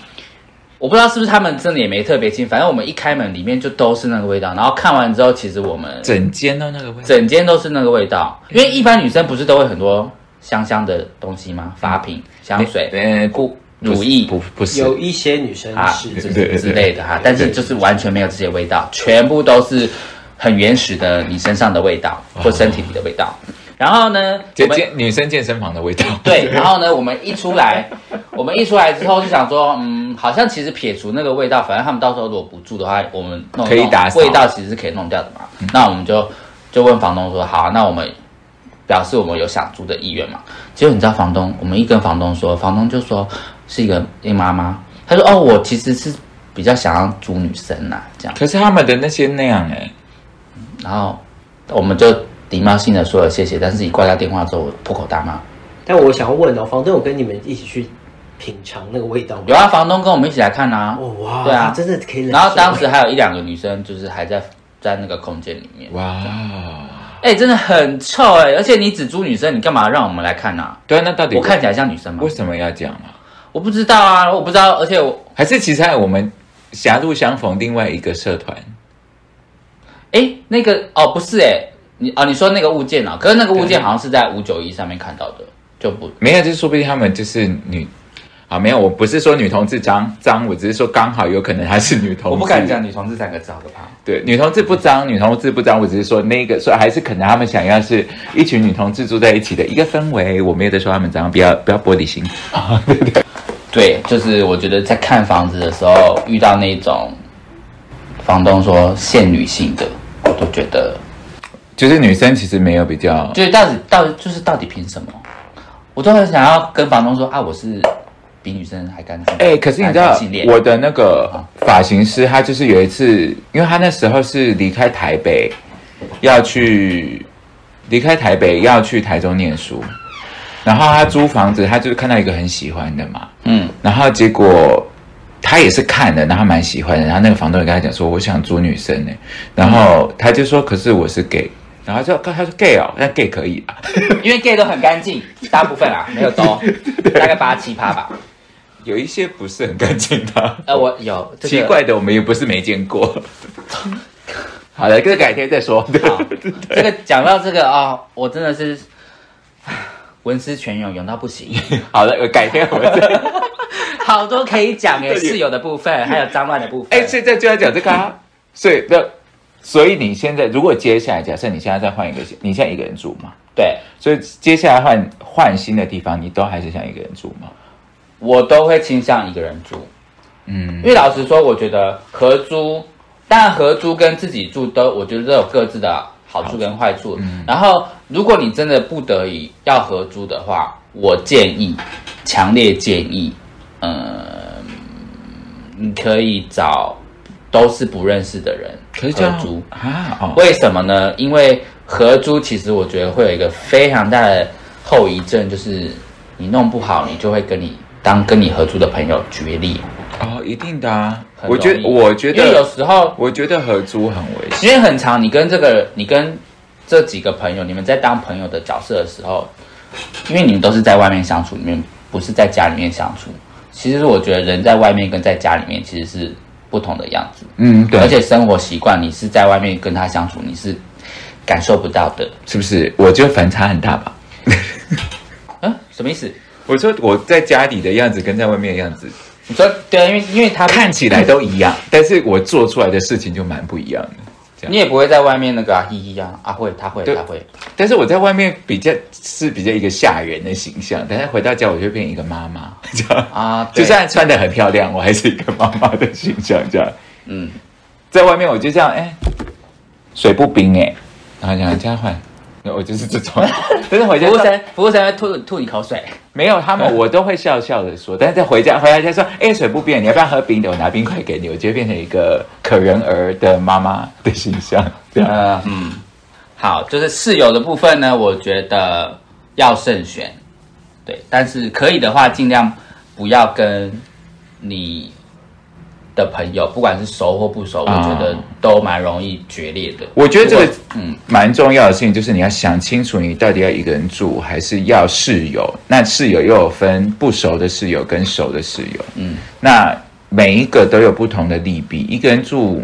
我不知道是不是他们真的也没特别清，反正我们一开门里面就都是那个味道。然后看完之后，其实我们整间都那个味道。整间都是那个味道，因为一般女生不是都会很多香香的东西吗？发品、香水、呃，护乳液不不是有一些女生啊对对之类的哈，但是就是完全没有这些味道，全部都是很原始的你身上的味道或身体里的味道。然后呢，我们健健女生健身房的味道。对，然后呢，我们一出来，我们一出来之后就想说，嗯，好像其实撇除那个味道，反正他们到时候如果不住的话，我们可以打扫味道其实是可以弄掉的嘛。那我们就就问房东说，好、啊，那我们表示我们有想租的意愿嘛。结果你知道房东，我们一跟房东说，房东就说是一个一妈妈，她说哦，我其实是比较想要租女生呐、这样。可是他们的那些那样哎、然后我们就礼貌性的说了谢谢，但是一挂掉电话之后，我破口大骂。但我想要问哦，房东有跟你们一起去品尝那个味道吗？有啊，房东跟我们一起来看啊。哦哇，对啊他真的可以。然后当时还有一两个女生，就是还在在那个空间里面，哇，哎、真的很臭哎、而且你只租女生，你干嘛让我们来看呢、对啊，那到底我看起来像女生吗为？什么要这样啊？我不知道啊，我不知道，而且我，还是其实还有我们狭路相逢另外一个社团，哎，那个哦，不是哎、你哦，你说那个物件啊，可是那个物件好像是在五九一上面看到的，就不没有，就说不定他们就是女。啊，没有，我不是说女同志脏脏，我只是说刚好有可能她是女同志。我不敢讲女同志三个字，好可怕。对，女同志不脏，女同志不脏，我只是说那个，所以还是可能他们想要是一群女同志住在一起的一个氛围。我没有在说他们脏，不要不要玻璃心。对对对，就是我觉得在看房子的时候遇到那种房东说限女性的，我都觉得就是女生其实没有比较，就是到底到底就是到底凭什么？我都很想要跟房东说啊，我是比女生还干净。哎、可是你知道我的那个发型师，他就是有一次，因为他那时候是离开台北，要去离开台北要去台中念书，然后他租房子，他就是看到一个很喜欢的嘛，嗯，然后结果他也是看的，然后他蛮喜欢的，然后那个房东也跟他讲说，我想租女生呢，然后他就说，可是我是 gay，然后他就他说 gay 哦，那 gay 可以啊，因为 gay 都很干净，大部分啊没有都，大概八七趴吧。有一些不是很干净的。呃，我有、这个、奇怪的，我们也不是没见过。好了，这个改天再说。好，这个讲到这个哦，我真的是唉文思泉涌，涌到不行，好了，改天我们再。好多可以讲诶，室友的部分，还有脏乱的部分。哎，现在就要讲这个啊。所以，那所以你现在如果接下来，假设你现在再换一个，你现在一个人住嘛？对所以接下来换换新的地方，你都还是想一个人住吗？我都会倾向一个人住，嗯因为老实说，我觉得合租，当然合租跟自己住都，我觉得都有各自的好处跟坏处。然后，如果你真的不得已要合租的话，我建议，强烈建议，嗯，你可以找都是不认识的人合租。啊，哦，为什么呢？因为合租其实我觉得会有一个非常大的后遗症，就是你弄不好，你就会跟你当跟你合租的朋友决裂。哦，一定的啊。我觉得，我觉因为有，时候，我觉得合租很危险。因为很长，你跟这个，你跟这几个朋友，你们在当朋友的角色的时候，因为你们都是在外面相处，你们不是在家里面相处。其实我觉得人在外面跟在家里面其实是不同的样子，嗯，对，而且生活习惯你是在外面跟他相处，你是感受不到的。是不是？我觉得反差很大吧。嗯，什么意思？我说我在家里的样子跟在外面的样子，你说对啊，因为因为他看起来都一样，但是我做出来的事情就蛮不一样的。这样。你也不会在外面那个啊嘻嘻啊啊会他会对他会，但是我在外面比较是比较一个吓人的形象，但是回到家我就变一个妈妈，这样。啊，就算穿的很漂亮，我还是一个妈妈的形象，这样。嗯，在外面我就这样，哎、水不冰哎、然后讲这样换，我就是这种，但是回家服务生服务生会吐吐你口水，没有他们，我都会笑笑的说，但是在回家回来家说，哎、水不冰，你要不要喝冰的？我拿冰块给你，我就会变成一个可人儿的妈妈的形象，这样。呃嗯，好，就是室友的部分呢，我觉得要慎选，对，但是可以的话，尽量不要跟你的朋友，不管是熟或不熟，我啊觉得都蛮容易决裂的。我觉得这个嗯，蛮重要的事情就是你要想清楚，你到底要一个人住还是要室友。那室友又有分不熟的室友跟熟的室友，嗯，那每一个都有不同的利弊。一个人住，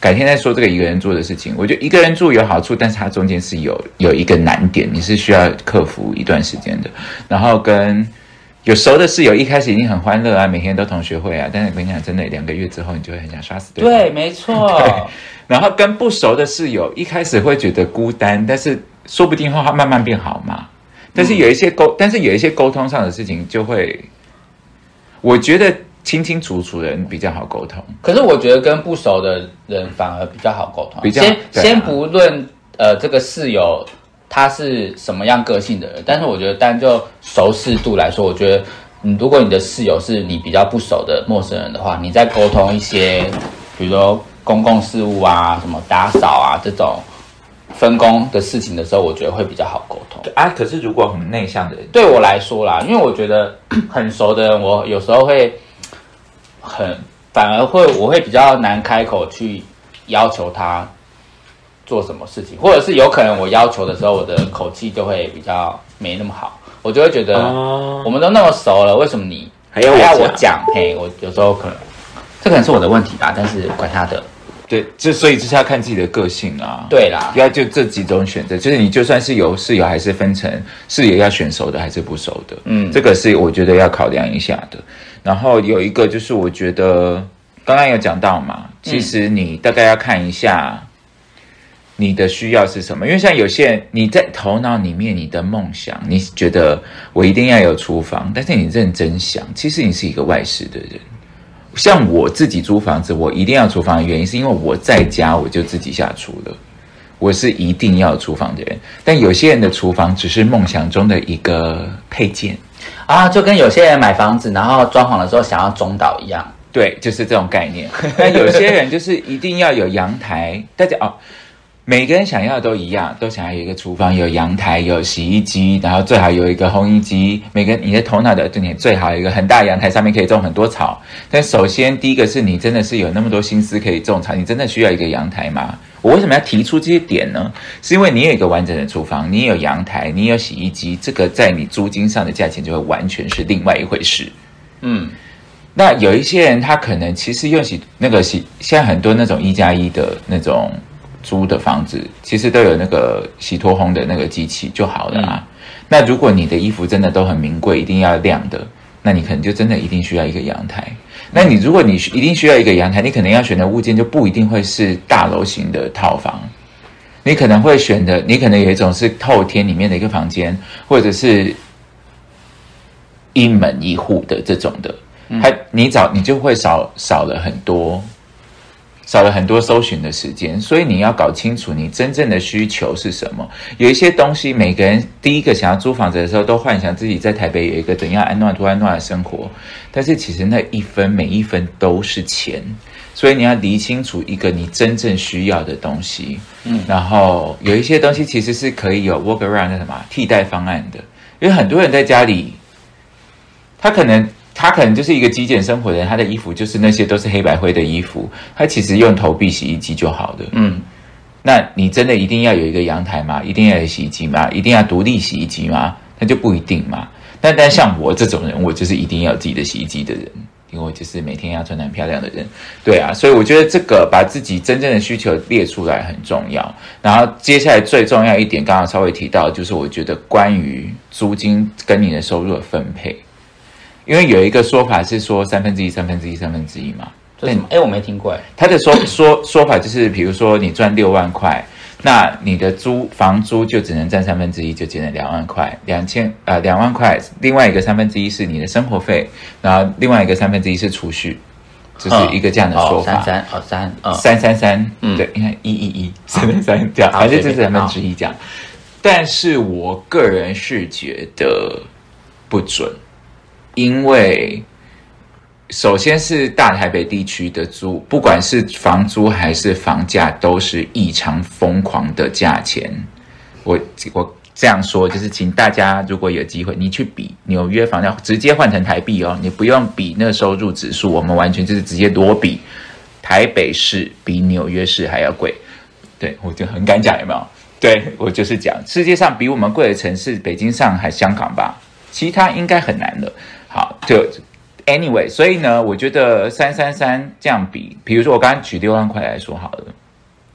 改天再说这个一个人住的事情。我觉得一个人住有好处，但是它中间是有有一个难点，你是需要克服一段时间的。然后跟有熟的室友，一开始一定很欢乐啊，每天都同学会啊，但是我跟你讲，真的两个月之后，你就会很想杀死对方。对，没错，然后跟不熟的室友，一开始会觉得孤单，但是说不定后他慢慢变好嘛。但是有一些沟，但是有一些沟通上的事情，就会，我觉得清清楚楚的人比较好沟通。可是我觉得跟不熟的人反而比较好沟通。比较先啊先不论呃这个室友他是什么样个性的人，但是我觉得单就熟适度来说，我觉得嗯，如果你的室友是你比较不熟的陌生人的话，你在沟通一些比如说公共事务啊、什么打扫啊这种分工的事情的时候，我觉得会比较好沟通。啊，可是如果很内向的人，对我来说啦，因为我觉得很熟的人，我有时候会很反而会我会比较难开口去要求他做什么事情，或者是有可能我要求的时候，我的口气就会比较没那么好，我就会觉得哦我们都那么熟了，为什么你还要我讲讲？嘿，我有时候可能这可能是我的问题吧，但是管他的。对，这所以就是要看自己的个性啊。对啦，要就这几种选择，就是你就算是有室友，还是分成室友要选熟的还是不熟的，嗯这个是我觉得要考量一下的。然后有一个就是我觉得刚刚有讲到嘛，其实你大概要看一下你的需要是什么，因为像有些人你在头脑里面你的梦想，你觉得我一定要有厨房，但是你认真想，其实你是一个外事的人。像我自己租房子，我一定要厨房的原因，是因为我在家我就自己下厨了。我是一定要有厨房的人，但有些人的厨房只是梦想中的一个配件，啊，就跟有些人买房子，然后装潢的时候想要中岛一样。对，就是这种概念。但有些人就是一定要有阳台，大家哦，每个人想要的都一样，都想要有一个厨房，有阳台，有洗衣机，然后最好有一个烘衣机。每个你的头脑的对你最好有一个很大的阳台，上面可以种很多草。但首先第一个是你真的是有那么多心思可以种草，你真的需要一个阳台吗？我为什么要提出这些点呢？是因为你有一个完整的厨房，你有阳台，你有洗衣机，这个在你租金上的价钱就会完全是另外一回事。嗯，那有一些人，他可能其实用洗那个洗，现在很多那种一加一的那种租的房子，其实都有那个洗脱烘的那个机器就好了啊。那如果你的衣服真的都很名贵，一定要晾的，那你可能就真的一定需要一个阳台。那你如果你一定需要一个阳台，你可能要选的物件就不一定会是大楼型的套房，你可能会选的，你可能有一种是透天里面的一个房间，或者是一门一户的这种的。它你找你就会少少了很多，少了很多搜寻的时间，所以你要搞清楚你真正的需求是什么。有一些东西，每个人第一个想要租房子的时候，都幻想自己在台北有一个怎样安暖多安暖的生活，但是其实那一分每一分都是钱，所以你要理清楚一个你真正需要的东西。嗯，然后有一些东西其实是可以有 work around 那什么替代方案的，因为很多人在家里，他可能。他可能就是一个极简生活的人，他的衣服就是那些都是黑白灰的衣服，他其实用投币洗衣机就好了。嗯，那你真的一定要有一个阳台吗？一定要有洗衣机吗？一定要独立洗衣机吗？那就不一定嘛。但但像我这种人，我就是一定要有自己的洗衣机的人，因为我就是每天要穿得很漂亮的人。对啊，所以我觉得这个把自己真正的需求列出来很重要。然后接下来最重要一点，刚刚稍微提到，就是我觉得关于租金跟你的收入的分配。因为有一个说法是说三分之一、三分之一、三分之一嘛。这是什么？哎，我没听过哎。他的说 说说法就是，比如说你赚六万块，那你的租房租就只能占三分之一，就只能两万块，两千呃两万块，另外一个三分之一是你的生活费，然后另外一个三分之一是储蓄，就是一个这样的说法。三三哦三嗯三三三，嗯对，应该一一一三三三这样，好反正就是三分之一这样。但是我个人是觉得不准，因为首先是大台北地区的租，不管是房租还是房价，都是异常疯狂的价钱。我我这样说，就是请大家如果有机会，你去比纽约房价，直接换成台币哦，你不用比那收入指数，我们完全就是直接裸比，台北市比纽约市还要贵。对我就很敢讲，有没有？对我就是讲，世界上比我们贵的城市，北京、上海、香港吧，其他应该很难的。好，就 anyway，所以呢，我觉得三三三这样比，比如说我刚刚举六万块来说好了，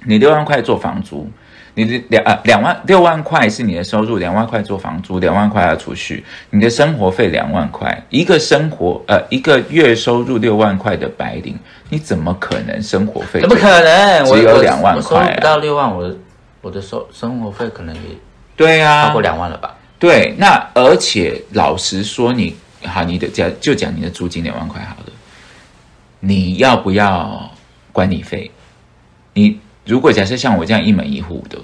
你六万块做房租，你的两呃两万六万块是你的收入，两万块做房租，两万块要储蓄，你的生活费两万块，一个生活呃一个月收入六万块的白领，你怎么可能生活费怎么可能？我只有我2万我收块啊不到六万，我的我的收生活费可能也对啊，超过两万了吧？对，那而且老实说你，好，你的讲就讲你的租金两万块好了，你要不要管理费？你如果假设像我这样一门一户的，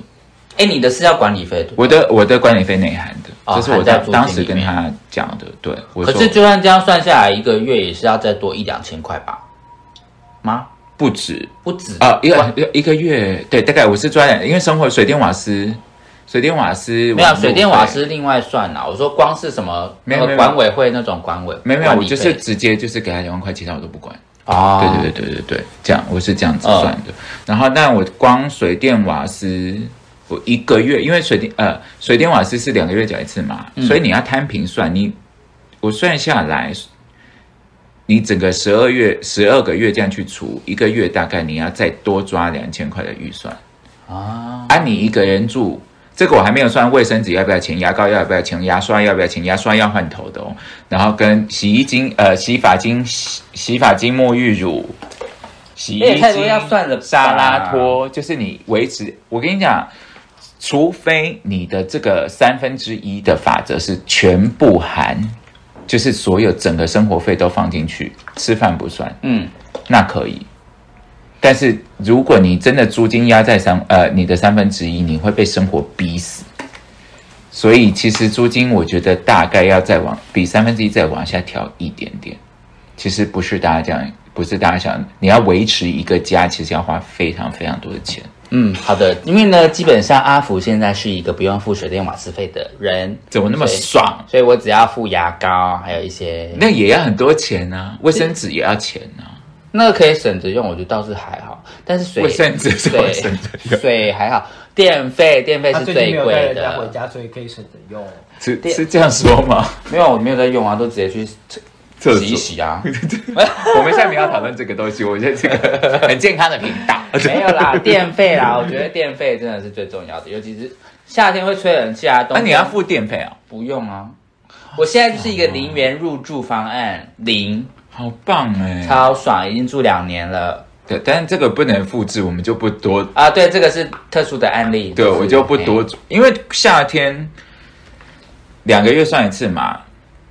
哎，你的是要管理费的，我的我的管理费内涵的，哦这是我在当当时跟他讲的，对，我可是就算这样算下来，一个月也是要再多一两千块吧？吗？不止不止啊，一个一个月，对，大概我是专，因为生活水电瓦斯，水电瓦斯没有水电瓦斯另外算啦。我说光是什么没有管委会那种管委，没有没有，我就是直接就是给他两万块，其他我都不管。哦，对对对对对对，这样我是这样子嗯算的。然后，但我光水电瓦斯，我一个月，因为水电呃水电瓦斯是两个月缴一次嘛，嗯所以你要摊平算，你我算下来，你整个十二月十二个月这样去除，一个月大概你要再多抓两千块的预算。啊，啊，你一个人住，这个我还没有算卫生纸要不要钱，牙膏要不要钱，牙刷要不要钱，牙刷要换头的哦。然后跟洗衣精、呃洗发精、洗洗发精、沐浴乳、洗衣也太多精要算了沙拉拖，就是你维持。我跟你讲，除非你的这个三分之一的法则是全部含，就是所有整个生活费都放进去，吃饭不算，嗯，那可以。但是如果你真的租金压在三呃你的三分之一，你会被生活逼死。所以其实租金我觉得大概要再往比三分之一再往下调一点点。其实不是大家这样，不是大家想，你要维持一个家，其实要花非常非常多的钱。嗯，好的，因为呢，基本上阿福现在是一个不用付水电瓦斯费的人，怎么那么爽？所以我只要付牙膏，还有一些那也要很多钱啊，卫生纸也要钱啊，那个可以省着用，我觉得倒是还好。但是水卫生纸是对卫生纸用，水还好，电费电费是他最近没有带贵人家回。家，所以可以省着用。是是这样说吗？没有，我没有在用啊，都直接去厕洗。洗啊。我们现在没有讨论这个东西，我觉得这个很健康的频道。没有啦，电费啦，我觉得电费真的是最重要的，尤其是夏天会吹冷气啊，冬那、天你要付电费啊，不用啊。我现在就是一个零元入住方案，零好棒哎！超爽，已经住两年了对，但是这个不能复制，我们就不多。啊。对，这个是特殊的案例，对，是我就不多哎，因为夏天两个月算一次嘛，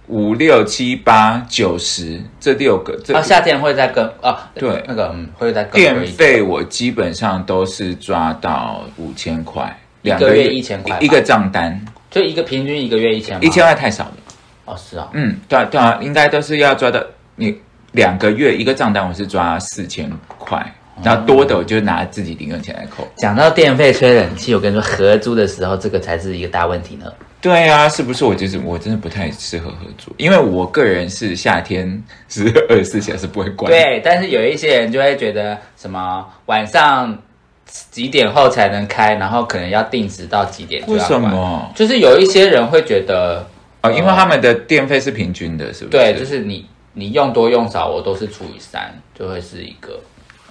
五六七八九十这六个这、啊，夏天会再更啊，对那个嗯会再更电。费，我基本上都是抓到五千块，两个月1000块一个账单，就一个平均一个月一千吗，一千块太少了。哦，是啊，嗯，对啊对啊，应该都是要抓到你两个月一个账单，我是抓四千块，然后多的我就拿自己零用钱来扣。讲到电费吹冷气，我跟你说，合租的时候这个才是一个大问题呢。对啊，是不是？我就是我真的不太适合合租，因为我个人是夏天是二十四小时不会关。，对，但是有一些人就会觉得什么晚上几点后才能开，然后可能要定时到几点就为什？么？就是有一些人会觉得，哦，因为他们的电费是平均的，是不是？对，就是你你用多用少，我都是除以三，就会是一个。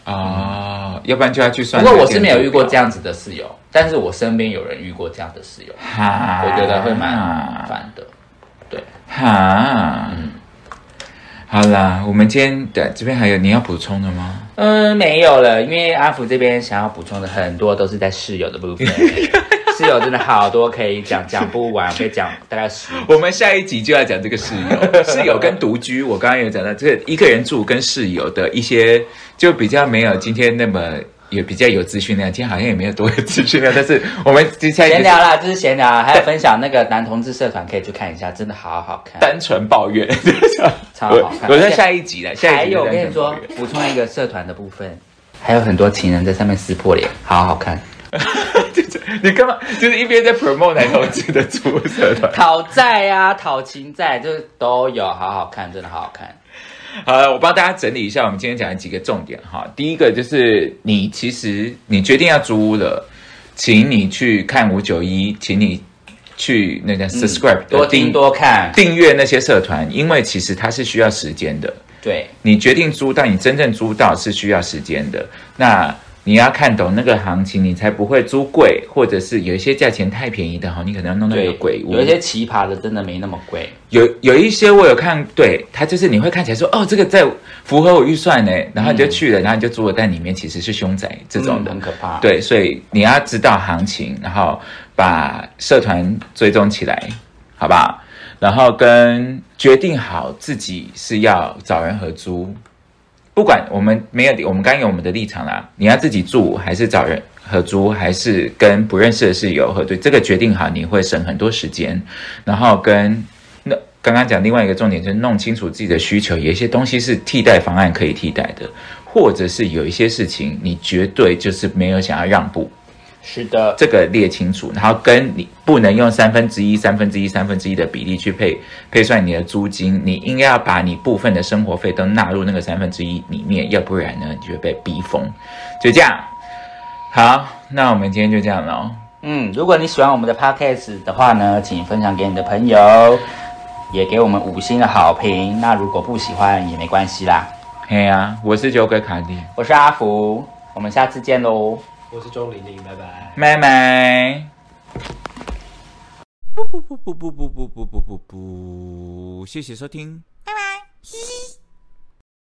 哦，要不然就要去算。不过我是没有遇过这，样子的室友，但是我身边有人遇过这样的室友，哈，我觉得会蛮烦的。对哈。好啦，我们今天的这边还有你要补充的吗？嗯，没有了，因为阿福这边想要补充的很多都是在室友的部分，室友真的好多可以讲，讲不完，可以讲大概十。我们下一集就要讲这个室友，室友跟独居。我刚刚有讲到这个一个人住跟室友的一些，就比较没有今天那么有比较有资讯量。今天好像也没有多有资讯量，但是我们接下来闲聊啦，就是闲聊，还有分享那个男同志社团，可以去看一下，真的好好看，单纯抱怨，超好看。我在下一集了，下还有我一集就单跟你说补充一个社团的部分，还有很多情人在上面撕破脸，好好看。你干嘛？就是一边在 promote 男同志的租社团。讨债啊，讨情债，就是都有，好好看，真的好好看。好了，我帮大家整理一下我们今天讲的几个重点哈。第一个就是你其实你决定要租屋了，请你去看五九一，请你去那个 subscribe 多听多看，订阅那些社团，因为其实它是需要时间的。对，你决定租但，你真正租到是需要时间的。那你要看懂那个行情，你才不会租贵，或者是有一些价钱太便宜的哈，你可能要弄到一个，鬼屋。有一些奇葩的真的没那么贵，有有一些我有看，对它就是你会看起来说哦，这个在符合我预算呢，然后你就去了，然后你就租了，但里面其实是凶宅这种的嗯很。可怕。，对，所以你要知道行情，然后把社团追踪起来，好不好？然后跟决定好自己是要找人合租，不管我们没有，我们刚有我们的立场啦，你要自己住还是找人合租，还是跟不认识的室友合租，这个决定好，你会省很多时间。然后跟那刚刚讲另外一个重点就是弄清楚自己的需求，有一些东西是替代方案可以替代的，或者是有一些事情你绝对就是没有想要让步，是的，这个列清楚，然后跟你不能用三分之一、三分之一、三分之一的比例去配配算你的租金，你应该要把你部分的生活费都纳入那个三分之一里面，要不然呢，你就会被逼疯。就这样，好，那我们今天就这样了。嗯，如果你喜欢我们的 podcast 的话呢，请分享给你的朋友，也给我们五星的好评。那如果不喜欢也没关系啦。嘿呀、我是酒鬼卡蒂，我是阿福，我们下次见喽。我是钟玲玲，拜拜。拜拜。不不不不不不不不不不，谢谢收听，拜拜。